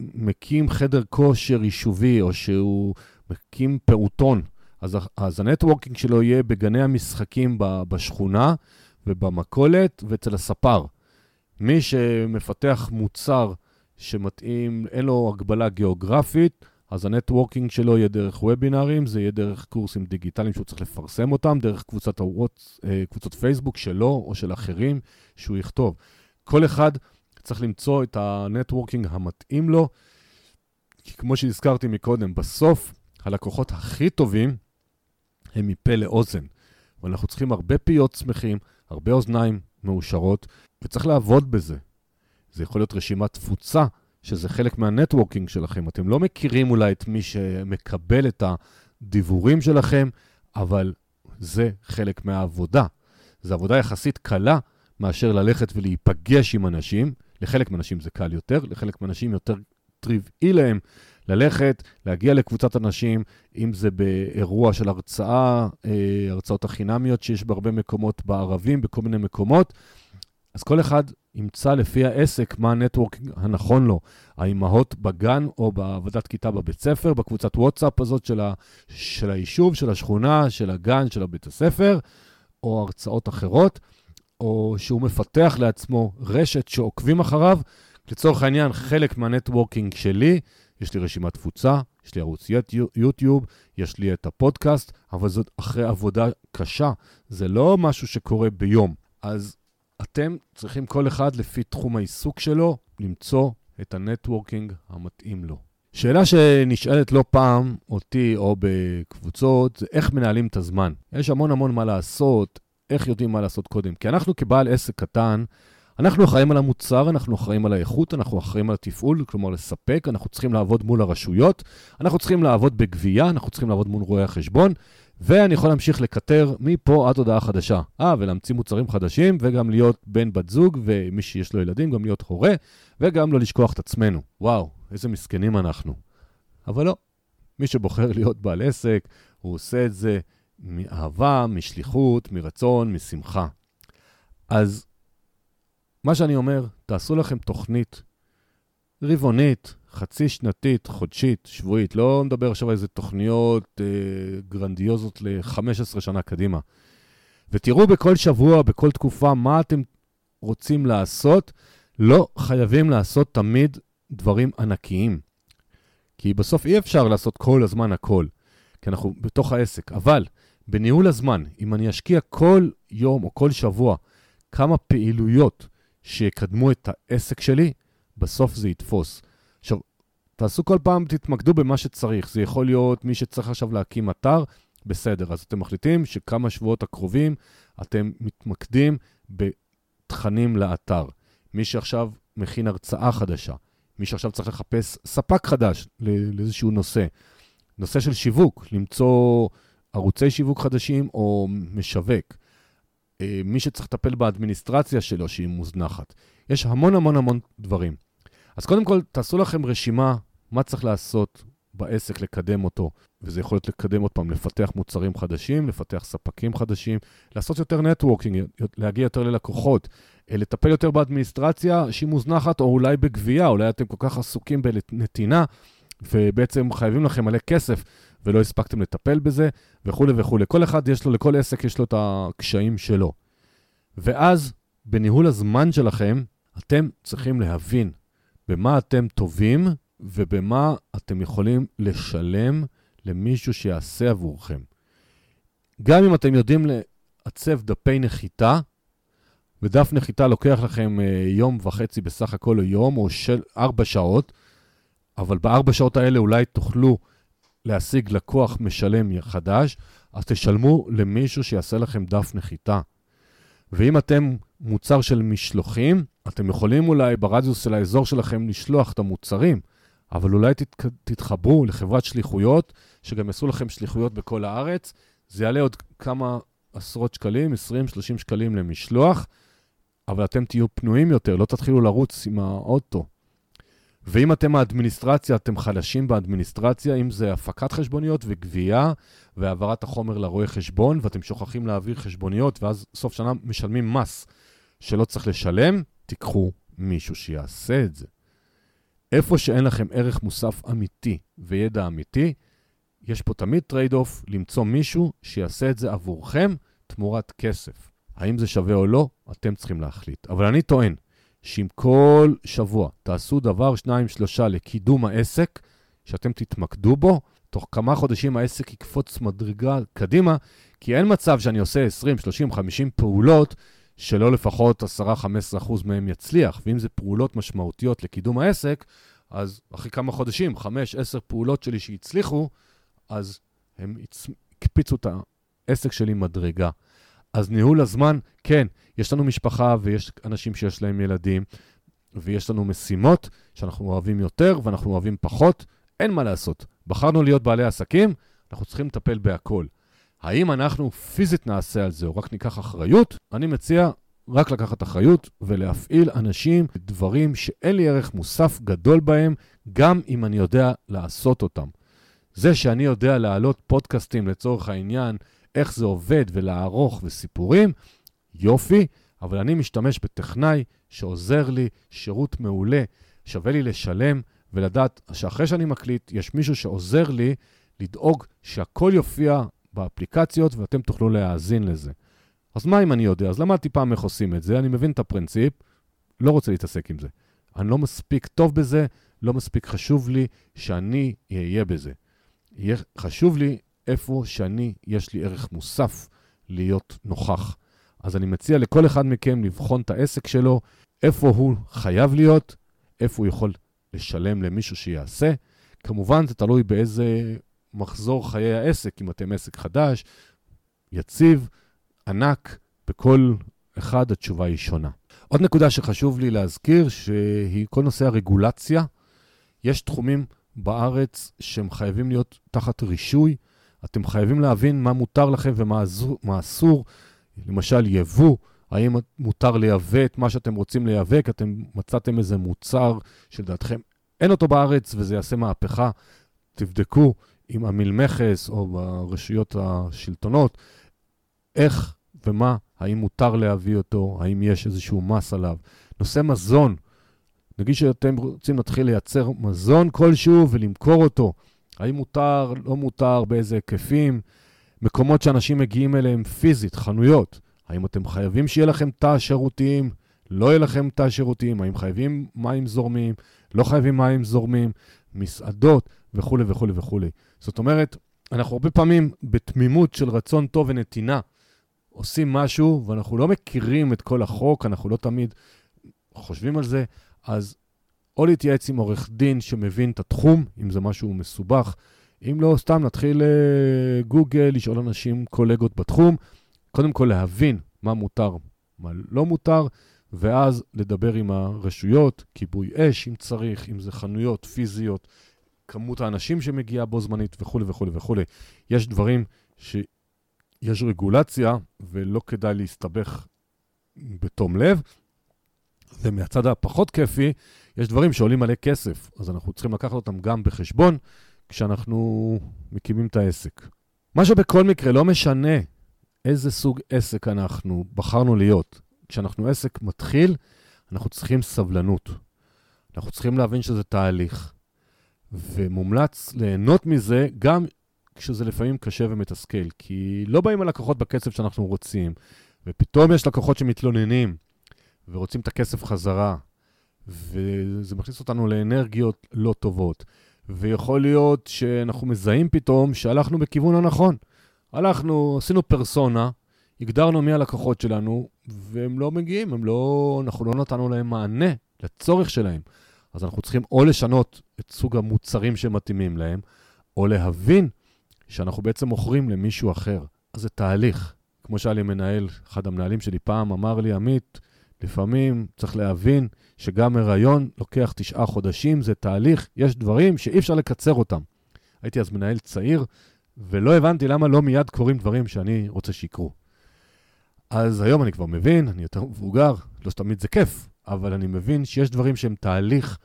מקים חדר כושר יישובי, או שהוא מקים פעוטון, אז, אז ה networking שלו יהיה בגני המשחקים בשכונה ובמכולת ואצל הספר. מי שמפתח מוצר שמתאים, אין לו הגבלה גיאוגרפית, אז ה networking שלו יהיה דרך וובינארים, זה יהיה דרך קורסים דיגיטליים שהוא צריך לפרסם אותם, דרך קבוצת הוואטס, אה, קבוצות פייסבוק שלו או של אחרים, שהוא יכתוב. כל אחד צריך למצוא את ה networking המתאים לו, כי כמו שהזכרתי מקודם, בסוף הלקוחות הכי טובים הם מפה לאוזן. ואנחנו צריכים הרבה פיות שמחים, הרבה אוזניים מאושרות, וצריך לעבוד בזה. זה יכול להיות רשימת תפוצה שזה חלק מהנטוורקינג שלכם. אתם לא מכירים אולי את מי שמקבל את הדיבורים שלכם, אבל זה חלק מהעבודה. זו עבודה יחסית קלה מאשר ללכת ולהיפגש עם אנשים. לחלק מהאנשים זה קל יותר, לחלק מהאנשים יותר טבעי להם ללכת, להגיע לקבוצת אנשים, אם זה באירוע של הרצאה, אה, הרצאות החינמיות שיש בהרבה מקומות בערבים, בכל מיני מקומות. אז כל אחד ימצא לפי העסק מה ה networking הנכון לו. האימהות בגן או בעבודת כיתה בבית ספר, בקבוצת וואטסאפ הזאת של, ה, של היישוב, של השכונה, של הגן, של הבית הספר, או הרצאות אחרות, או שהוא מפתח לעצמו רשת שעוקבים אחריו. לצורך העניין, חלק מה networking שלי, יש לי רשימת תפוצה, יש לי ערוץ יוטיוב, יש לי את הפודקאסט, אבל זאת אחרי עבודה קשה. זה לא משהו שקורה ביום. אז אתם צריכים כל אחד לפי תחום העיסוק שלו למצוא את ה networking המתאים לו. שאלה שנשאלת לא פעם אותי או בקבוצות, זה איך מנהלים את הזמן. יש המון המון מה לעשות, איך יודעים מה לעשות קודם. כי אנחנו כבעל עסק קטן, אנחנו אחראים על המוצר, אנחנו אחראים על האיכות, אנחנו אחראים על התפעול, כלומר לספק, אנחנו צריכים לעבוד מול הרשויות, אנחנו צריכים לעבוד בגבייה, אנחנו צריכים לעבוד מול רואי החשבון, ואני יכול להמשיך לקטר מפה עד הודעה חדשה. אה, ולהמציא מוצרים חדשים, וגם להיות בן בת זוג, ומי שיש לו ילדים, גם להיות הורה, וגם לא לשכוח את עצמנו. וואו, איזה מסכנים אנחנו. אבל לא, מי שבוחר להיות בעל עסק, הוא עושה את זה מאהבה, משליחות, מרצון, משמחה. אז מה שאני אומר, תעשו לכם תוכנית רבעונית, חצי שנתית, חודשית, שבועית. לא מדבר עכשיו על איזה תוכניות אה, גרנדיוזות ל-15 שנה קדימה. ותראו בכל שבוע, בכל תקופה, מה אתם רוצים לעשות. לא חייבים לעשות תמיד דברים ענקיים. כי בסוף אי אפשר לעשות כל הזמן הכל, כי אנחנו בתוך העסק. אבל בניהול הזמן, אם אני אשקיע כל יום או כל שבוע כמה פעילויות שיקדמו את העסק שלי, בסוף זה יתפוס. עכשיו, תעשו כל פעם, תתמקדו במה שצריך. זה יכול להיות מי שצריך עכשיו להקים אתר, בסדר. אז אתם מחליטים שכמה שבועות הקרובים אתם מתמקדים בתכנים לאתר. מי שעכשיו מכין הרצאה חדשה, מי שעכשיו צריך לחפש ספק חדש לאיזשהו נושא, נושא של שיווק, למצוא ערוצי שיווק חדשים או משווק. אה, מי שצריך לטפל באדמיניסטרציה שלו, שהיא מוזנחת. יש המון המון המון דברים. אז קודם כל, תעשו לכם רשימה מה צריך לעשות בעסק לקדם אותו, וזה יכול להיות לקדם עוד פעם, לפתח מוצרים חדשים, לפתח ספקים חדשים, לעשות יותר נטוורקינג, להגיע יותר ללקוחות, אה, לטפל יותר באדמיניסטרציה שהיא מוזנחת, או אולי בגבייה, אולי אתם כל כך עסוקים בנתינה, ובעצם חייבים לכם מלא כסף, ולא הספקתם לטפל בזה, וכולי וכולי. כל אחד יש לו, לכל עסק יש לו את הקשיים שלו. ואז, בניהול הזמן שלכם, אתם צריכים להבין במה אתם טובים ובמה אתם יכולים לשלם למישהו שיעשה עבורכם. גם אם אתם יודעים לעצב דפי נחיתה, ודף נחיתה לוקח לכם אה, יום וחצי בסך הכל או יום, או של ארבע שעות, אבל בארבע שעות האלה אולי תוכלו להשיג לקוח משלם חדש, אז תשלמו למישהו שיעשה לכם דף נחיתה. ואם אתם מוצר של משלוחים, אתם יכולים אולי ברדיוס של האזור שלכם לשלוח את המוצרים, אבל אולי תת, תתחברו לחברת שליחויות, שגם יעשו לכם שליחויות בכל הארץ. זה יעלה עוד כמה עשרות שקלים, 20-30 שקלים למשלוח, אבל אתם תהיו פנויים יותר, לא תתחילו לרוץ עם האוטו. ואם אתם האדמיניסטרציה, אתם חלשים באדמיניסטרציה, אם זה הפקת חשבוניות וגבייה והעברת החומר לרואה חשבון, ואתם שוכחים להעביר חשבוניות, ואז סוף שנה משלמים מס שלא צריך לשלם, תיקחו מישהו שיעשה את זה. איפה שאין לכם ערך מוסף אמיתי וידע אמיתי, יש פה תמיד trade off למצוא מישהו שיעשה את זה עבורכם תמורת כסף. האם זה שווה או לא, אתם צריכים להחליט. אבל אני טוען שאם כל שבוע תעשו דבר, שניים, שלושה לקידום העסק, שאתם תתמקדו בו, תוך כמה חודשים העסק יקפוץ מדרגה קדימה, כי אין מצב שאני עושה 20, 30, 50 פעולות שלא לפחות 10-15% מהם יצליח. ואם זה פעולות משמעותיות לקידום העסק, אז אחרי כמה חודשים, 5-10 פעולות שלי שהצליחו, אז הם הקפיצו את העסק שלי מדרגה. אז ניהול הזמן, כן, יש לנו משפחה ויש אנשים שיש להם ילדים, ויש לנו משימות שאנחנו אוהבים יותר ואנחנו אוהבים פחות, אין מה לעשות. בחרנו להיות בעלי עסקים, אנחנו צריכים לטפל בהכל. האם אנחנו פיזית נעשה על זה או רק ניקח אחריות? אני מציע רק לקחת אחריות ולהפעיל אנשים דברים שאין לי ערך מוסף גדול בהם, גם אם אני יודע לעשות אותם. זה שאני יודע להעלות פודקאסטים לצורך העניין, איך זה עובד ולערוך וסיפורים, יופי, אבל אני משתמש בטכנאי שעוזר לי, שירות מעולה, שווה לי לשלם ולדעת שאחרי שאני מקליט, יש מישהו שעוזר לי לדאוג שהכל יופיע באפליקציות ואתם תוכלו להאזין לזה. אז מה אם אני יודע? אז למדתי פעם איך עושים את זה, אני מבין את הפרינציפ, לא רוצה להתעסק עם זה. אני לא מספיק טוב בזה, לא מספיק חשוב לי שאני אהיה בזה. יהיה חשוב לי איפה שאני, יש לי ערך מוסף להיות נוכח. אז אני מציע לכל אחד מכם לבחון את העסק שלו, איפה הוא חייב להיות, איפה הוא יכול לשלם למישהו שיעשה. כמובן, זה תלוי באיזה מחזור חיי העסק, אם אתם עסק חדש, יציב, ענק, בכל אחד התשובה היא שונה. עוד נקודה שחשוב לי להזכיר, שהיא כל נושא הרגולציה. יש תחומים בארץ שהם חייבים להיות תחת רישוי. אתם חייבים להבין מה מותר לכם ומה אסור. למשל, יבוא, האם מותר לייבא את מה שאתם רוצים לייבא, כי אתם מצאתם איזה מוצר שלדעתכם אין אותו בארץ וזה יעשה מהפכה. תבדקו עם המלמכס או ברשויות השלטונות, איך ומה, האם מותר להביא אותו, האם יש איזשהו מס עליו. נושא מזון, נגיד שאתם רוצים להתחיל לייצר מזון כלשהו ולמכור אותו, האם מותר, לא מותר, באיזה היקפים, מקומות שאנשים מגיעים אליהם פיזית, חנויות, האם אתם חייבים שיהיה לכם תא שירותיים, לא יהיה לכם תא שירותיים, האם חייבים מים זורמים, לא חייבים מים זורמים, מסעדות וכולי וכולי וכולי. זאת אומרת, אנחנו הרבה פעמים בתמימות של רצון טוב ונתינה עושים משהו ואנחנו לא מכירים את כל החוק, אנחנו לא תמיד חושבים על זה, אז או להתייעץ עם עורך דין שמבין את התחום, אם זה משהו מסובך, אם לא, סתם נתחיל uh, גוגל, לשאול אנשים, קולגות בתחום, קודם כל להבין מה מותר, מה לא מותר, ואז לדבר עם הרשויות, כיבוי אש אם צריך, אם זה חנויות פיזיות, כמות האנשים שמגיעה בו זמנית וכולי וכולי וכולי. יש דברים שיש רגולציה ולא כדאי להסתבך בתום לב. ומהצד הפחות כיפי, יש דברים שעולים מלא כסף, אז אנחנו צריכים לקחת אותם גם בחשבון כשאנחנו מקימים את העסק. מה שבכל מקרה, לא משנה איזה סוג עסק אנחנו בחרנו להיות. כשאנחנו עסק מתחיל, אנחנו צריכים סבלנות. אנחנו צריכים להבין שזה תהליך. ומומלץ ליהנות מזה גם כשזה לפעמים קשה ומתסכל, כי לא באים הלקוחות בקצב שאנחנו רוצים, ופתאום יש לקוחות שמתלוננים ורוצים את הכסף חזרה, וזה מכניס אותנו לאנרגיות לא טובות. ויכול להיות שאנחנו מזהים פתאום שהלכנו בכיוון הנכון. הלכנו, עשינו פרסונה, הגדרנו מי הלקוחות שלנו, והם לא מגיעים, הם לא, אנחנו לא נתנו להם מענה לצורך שלהם. אז אנחנו צריכים או לשנות את סוג המוצרים שמתאימים להם, או להבין שאנחנו בעצם מוכרים למישהו אחר. אז זה תהליך. כמו שהיה לי מנהל, אחד המנהלים שלי פעם אמר לי, עמית, לפעמים צריך להבין שגם הריון לוקח תשעה חודשים, זה תהליך, יש דברים שאי אפשר לקצר אותם. הייתי אז מנהל צעיר, ולא הבנתי למה לא מיד קורים דברים שאני רוצה שיקרו. אז היום אני כבר מבין, אני יותר מבוגר, לא שתמיד זה כיף, אבל אני מבין שיש דברים שהם תהליך,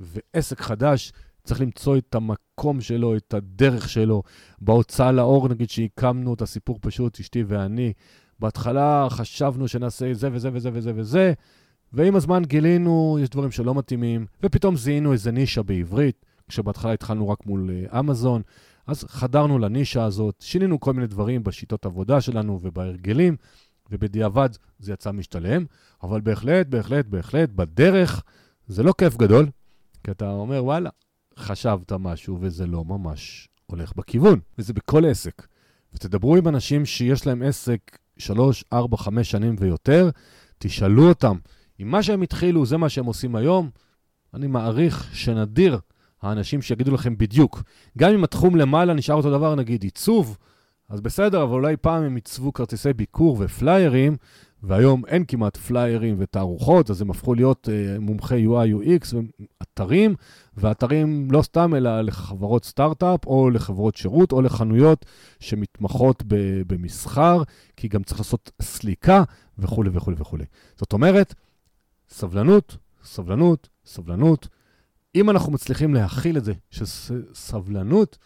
ועסק חדש צריך למצוא את המקום שלו, את הדרך שלו. בהוצאה לאור, נגיד, שהקמנו את הסיפור פשוט, אשתי ואני, בהתחלה חשבנו שנעשה זה וזה וזה וזה וזה, ועם הזמן גילינו, יש דברים שלא מתאימים, ופתאום זיהינו איזה נישה בעברית, כשבהתחלה התחלנו רק מול אה, אמזון, אז חדרנו לנישה הזאת, שינינו כל מיני דברים בשיטות עבודה שלנו ובהרגלים, ובדיעבד זה יצא משתלם, אבל בהחלט, בהחלט, בהחלט, בדרך זה לא כיף גדול, כי אתה אומר, וואלה, חשבת משהו וזה לא ממש הולך בכיוון, וזה בכל עסק. ותדברו עם אנשים שיש להם עסק שלוש, ארבע, חמש שנים ויותר, תשאלו אותם, אם מה שהם התחילו זה מה שהם עושים היום, אני מעריך שנדיר האנשים שיגידו לכם בדיוק. גם אם התחום למעלה נשאר אותו דבר, נגיד עיצוב, אז בסדר, אבל אולי פעם הם עיצבו כרטיסי ביקור ופליירים, והיום אין כמעט פליירים ותערוכות, אז הם הפכו להיות uh, מומחי UI, UX ואתרים, ואתרים לא סתם, אלא לחברות סטארט-אפ, או לחברות שירות, או לחנויות שמתמחות ב- במסחר, כי גם צריך לעשות סליקה וכולי וכולי וכולי. זאת אומרת, סבלנות, סבלנות, סבלנות. אם אנחנו מצליחים להכיל את זה, שסבלנות,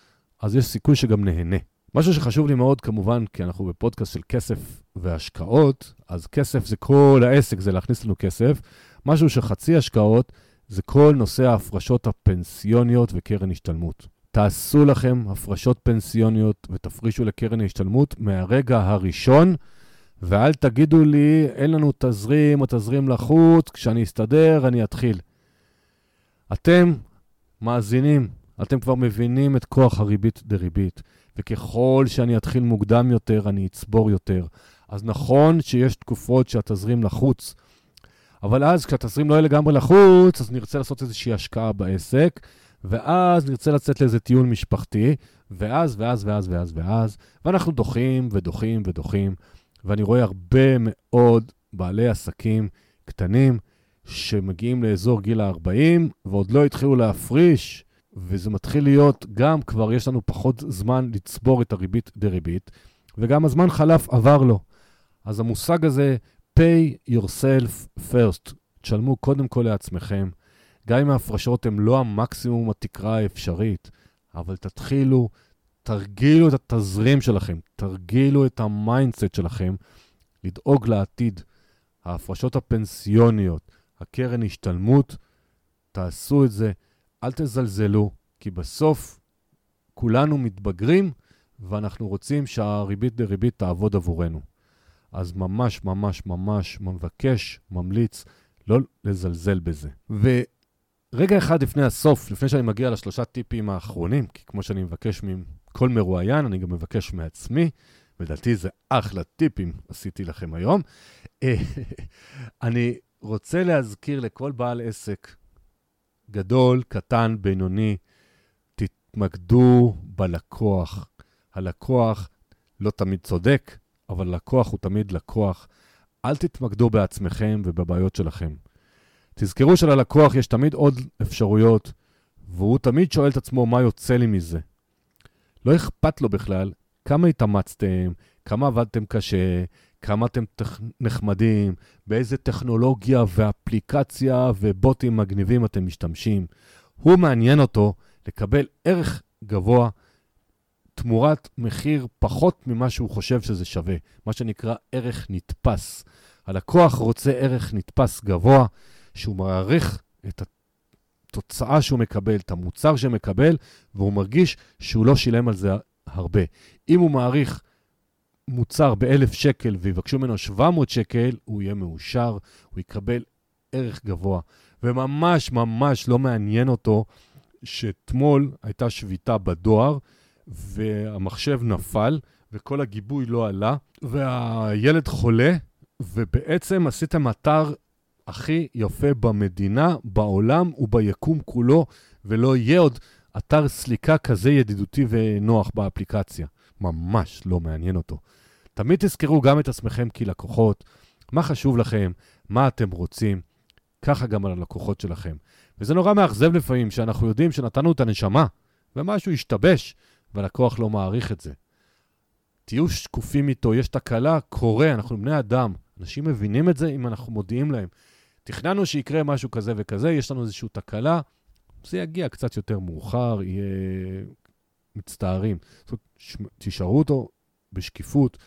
אז יש סיכוי שגם נהנה. משהו שחשוב לי מאוד, כמובן, כי אנחנו בפודקאסט של כסף והשקעות, אז כסף זה כל העסק, זה להכניס לנו כסף. משהו שחצי השקעות זה כל נושא ההפרשות הפנסיוניות וקרן השתלמות. תעשו לכם הפרשות פנסיוניות ותפרישו לקרן ההשתלמות מהרגע הראשון, ואל תגידו לי, אין לנו תזרים, התזרים לחוץ, כשאני אסתדר, אני אתחיל. אתם מאזינים, אתם כבר מבינים את כוח הריבית דריבית. וככל שאני אתחיל מוקדם יותר, אני אצבור יותר. אז נכון שיש תקופות שהתזרים לחוץ, אבל אז כשהתזרים לא יהיה לגמרי לחוץ, אז נרצה לעשות איזושהי השקעה בעסק, ואז נרצה לצאת לאיזה טיול משפחתי, ואז, ואז, ואז, ואז, ואז, ואנחנו דוחים ודוחים ודוחים, ואני רואה הרבה מאוד בעלי עסקים קטנים שמגיעים לאזור גיל ה-40 ועוד לא התחילו להפריש וזה מתחיל להיות, גם כבר יש לנו פחות זמן לצבור את הריבית דריבית, וגם הזמן חלף עבר לו. אז המושג הזה, pay yourself first, תשלמו קודם כל לעצמכם. גם אם ההפרשות הן לא המקסימום התקרה האפשרית, אבל תתחילו, תרגילו את התזרים שלכם, תרגילו את ה mindset שלכם, לדאוג לעתיד. ההפרשות הפנסיוניות, הקרן השתלמות, תעשו את זה. אל תזלזלו, כי בסוף כולנו מתבגרים ואנחנו רוצים שהריבית דריבית תעבוד עבורנו. אז ממש ממש ממש מבקש, ממליץ, לא לזלזל בזה. ורגע אחד לפני הסוף, לפני שאני מגיע לשלושה טיפים האחרונים, כי כמו שאני מבקש מכל מרואיין, אני גם מבקש מעצמי, ולדעתי זה אחלה טיפים עשיתי לכם היום. אני רוצה להזכיר לכל בעל עסק גדול, קטן, בינוני, תתמקדו בלקוח. הלקוח לא תמיד צודק, אבל לקוח הוא תמיד לקוח. אל תתמקדו בעצמכם ובבעיות שלכם. תזכרו שללקוח יש תמיד עוד אפשרויות, והוא תמיד שואל את עצמו מה יוצא לי מזה. לא אכפת לו בכלל כמה התאמצתם, כמה עבדתם קשה, כמה אתם תכ... נחמדים, באיזה טכנולוגיה ואפליקציה ובוטים מגניבים אתם משתמשים. הוא מעניין אותו לקבל ערך גבוה תמורת מחיר פחות ממה שהוא חושב שזה שווה, מה שנקרא ערך נתפס. הלקוח רוצה ערך נתפס גבוה, שהוא מעריך את התוצאה שהוא מקבל, את המוצר שהוא מקבל, והוא מרגיש שהוא לא שילם על זה הרבה. אם הוא מעריך מוצר ב-1,000 שקל ויבקשו ממנו 700 שקל, הוא יהיה מאושר, הוא יקבל ערך גבוה. וממש ממש לא מעניין אותו שאתמול הייתה שביתה בדואר, והמחשב נפל, וכל הגיבוי לא עלה, והילד חולה, ובעצם עשיתם אתר הכי יפה במדינה, בעולם וביקום כולו, ולא יהיה עוד אתר סליקה כזה ידידותי ונוח באפליקציה. ממש לא מעניין אותו. תמיד תזכרו גם את עצמכם כלקוחות, מה חשוב לכם, מה אתם רוצים, ככה גם על הלקוחות שלכם. וזה נורא מאכזב לפעמים, שאנחנו יודעים שנתנו את הנשמה, ומשהו השתבש, והלקוח לא מעריך את זה. תהיו שקופים איתו, יש תקלה, קורה, אנחנו בני אדם. אנשים מבינים את זה אם אנחנו מודיעים להם. תכננו שיקרה משהו כזה וכזה, יש לנו איזושהי תקלה, זה יגיע קצת יותר מאוחר, יהיה מצטערים. זאת אומרת, תשארו אותו בשקיפות,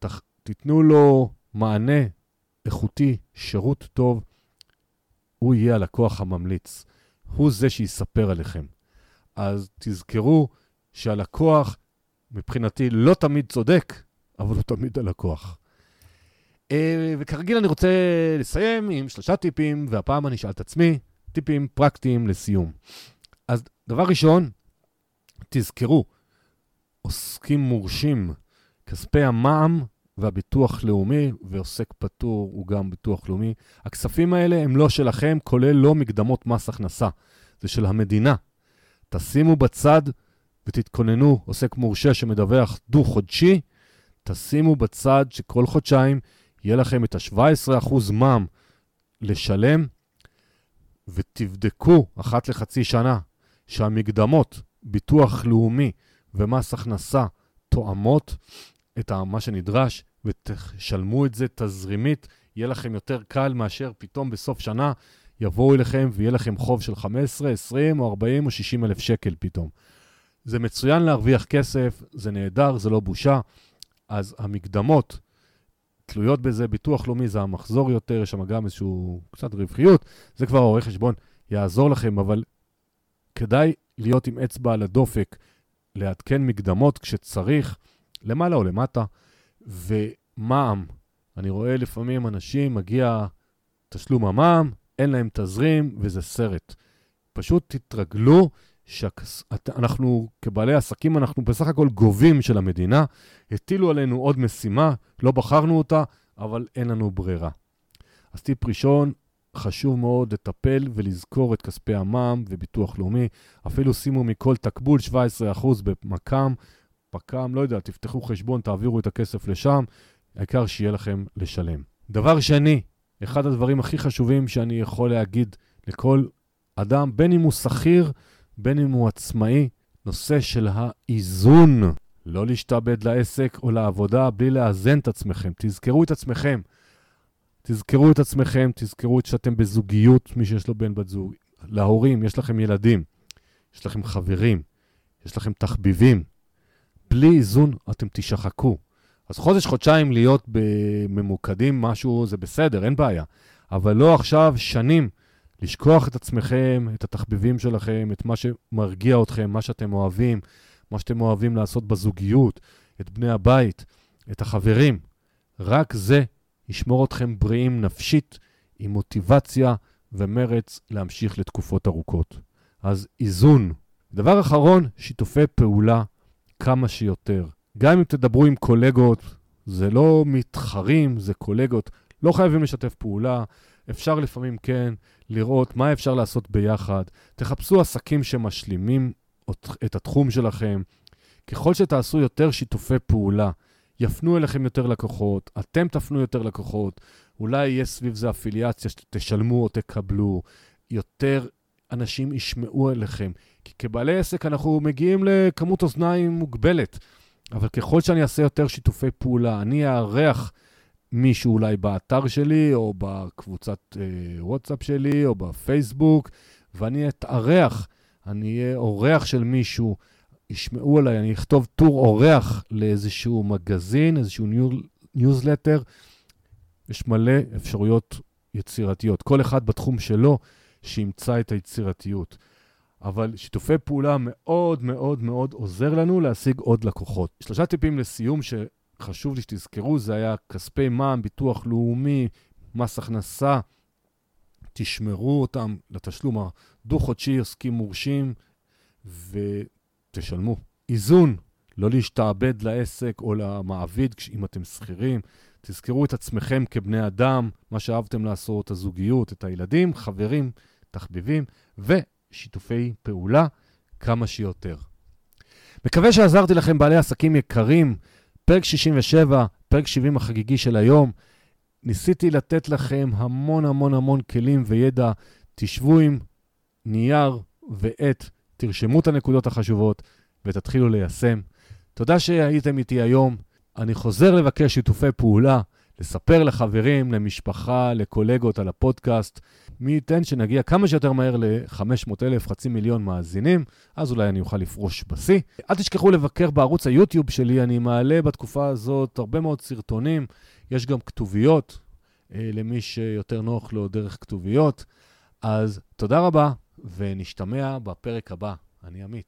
תח... תיתנו לו מענה איכותי, שירות טוב, הוא יהיה הלקוח הממליץ. הוא זה שיספר עליכם. אז תזכרו שהלקוח, מבחינתי, לא תמיד צודק, אבל הוא תמיד הלקוח. אה, וכרגיל אני רוצה לסיים עם שלושה טיפים, והפעם אני אשאל את עצמי, טיפים פרקטיים לסיום. אז דבר ראשון, תזכרו, עוסקים מורשים, כספי המע"מ והביטוח לאומי, ועוסק פטור הוא גם ביטוח לאומי. הכספים האלה הם לא שלכם, כולל לא מקדמות מס הכנסה. זה של המדינה. תשימו בצד ותתכוננו, עוסק מורשה שמדווח דו-חודשי, תשימו בצד שכל חודשיים יהיה לכם את ה-17% מע"מ לשלם, ותבדקו אחת לחצי שנה שהמקדמות, ביטוח לאומי ומס הכנסה תואמות את מה שנדרש, ותשלמו את זה תזרימית, יהיה לכם יותר קל מאשר פתאום בסוף שנה יבואו אליכם ויהיה לכם חוב של 15, 20 או 40 או 60 אלף שקל פתאום. זה מצוין להרוויח כסף, זה נהדר, זה לא בושה. אז המקדמות תלויות בזה, ביטוח לאומי זה המחזור יותר, יש שם גם איזשהו קצת רווחיות, זה כבר העורך חשבון יעזור לכם, אבל כדאי להיות עם אצבע על הדופק, לעדכן מקדמות כשצריך, למעלה או למטה, ומע"מ. אני רואה לפעמים אנשים, מגיע תשלום המע"מ, אין להם תזרים, וזה סרט. פשוט תתרגלו שאנחנו כבעלי עסקים, אנחנו בסך הכל גובים של המדינה, הטילו עלינו עוד משימה, לא בחרנו אותה, אבל אין לנו ברירה. אז טיפ ראשון, חשוב מאוד לטפל ולזכור את כספי המע"מ וביטוח לאומי. אפילו שימו מכל תקבול 17% במק"מ, פק"מ, לא יודע, תפתחו חשבון, תעבירו את הכסף לשם, העיקר שיהיה לכם לשלם. דבר שני, אחד הדברים הכי חשובים שאני יכול להגיד לכל אדם, בין אם הוא שכיר, בין אם הוא עצמאי, נושא של האיזון. לא להשתעבד לעסק או לעבודה בלי לאזן את עצמכם. תזכרו את עצמכם. תזכרו את עצמכם, תזכרו שאתם בזוגיות, מי שיש לו בן בת זוג. להורים, יש לכם ילדים, יש לכם חברים, יש לכם תחביבים. בלי איזון אתם תשחקו. אז חודש, חודשיים להיות ממוקדים, משהו, זה בסדר, אין בעיה. אבל לא עכשיו שנים לשכוח את עצמכם, את התחביבים שלכם, את מה שמרגיע אתכם, מה שאתם אוהבים, מה שאתם אוהבים לעשות בזוגיות, את בני הבית, את החברים. רק זה ישמור אתכם בריאים נפשית, עם מוטיבציה ומרץ להמשיך לתקופות ארוכות. אז איזון. דבר אחרון, שיתופי פעולה כמה שיותר. גם אם תדברו עם קולגות, זה לא מתחרים, זה קולגות. לא חייבים לשתף פעולה, אפשר לפעמים כן לראות מה אפשר לעשות ביחד. תחפשו עסקים שמשלימים את התחום שלכם. ככל שתעשו יותר שיתופי פעולה, יפנו אליכם יותר לקוחות, אתם תפנו יותר לקוחות, אולי יהיה סביב זה אפיליאציה שתשלמו או תקבלו, יותר אנשים ישמעו אליכם. כי כבעלי עסק אנחנו מגיעים לכמות אוזניים מוגבלת. אבל ככל שאני אעשה יותר שיתופי פעולה, אני אארח מישהו אולי באתר שלי, או בקבוצת אה, וואטסאפ שלי, או בפייסבוק, ואני אתארח, אני אהיה אורח של מישהו, ישמעו עליי, אני אכתוב טור אורח לאיזשהו מגזין, איזשהו ניוזלטר. יש מלא אפשרויות יצירתיות, כל אחד בתחום שלו שימצא את היצירתיות. אבל שיתופי פעולה מאוד מאוד מאוד עוזר לנו להשיג עוד לקוחות. שלושה טיפים לסיום שחשוב לי שתזכרו, זה היה כספי מע"מ, ביטוח לאומי, מס הכנסה. תשמרו אותם לתשלום הדו-חודשי, עוסקים מורשים, ותשלמו. איזון, לא להשתעבד לעסק או למעביד אם אתם שכירים. תזכרו את עצמכם כבני אדם, מה שאהבתם לעשות, הזוגיות, את הילדים, חברים, תחביבים, ושיתופי פעולה כמה שיותר. מקווה שעזרתי לכם, בעלי עסקים יקרים. פרק 67, פרק 70 החגיגי של היום. ניסיתי לתת לכם המון המון המון כלים וידע. תשבו עם נייר ועט, תרשמו את הנקודות החשובות ותתחילו ליישם. תודה שהייתם איתי היום. אני חוזר לבקש שיתופי פעולה, לספר לחברים, למשפחה, לקולגות על הפודקאסט. מי ייתן שנגיע כמה שיותר מהר ל-500 אלף, חצי מיליון מאזינים, אז אולי אני אוכל לפרוש בשיא. אל תשכחו לבקר בערוץ היוטיוב שלי, אני מעלה בתקופה הזאת הרבה מאוד סרטונים. יש גם כתוביות, אה, למי שיותר נוח לו דרך כתוביות. אז תודה רבה, ונשתמע בפרק הבא. אני עמית.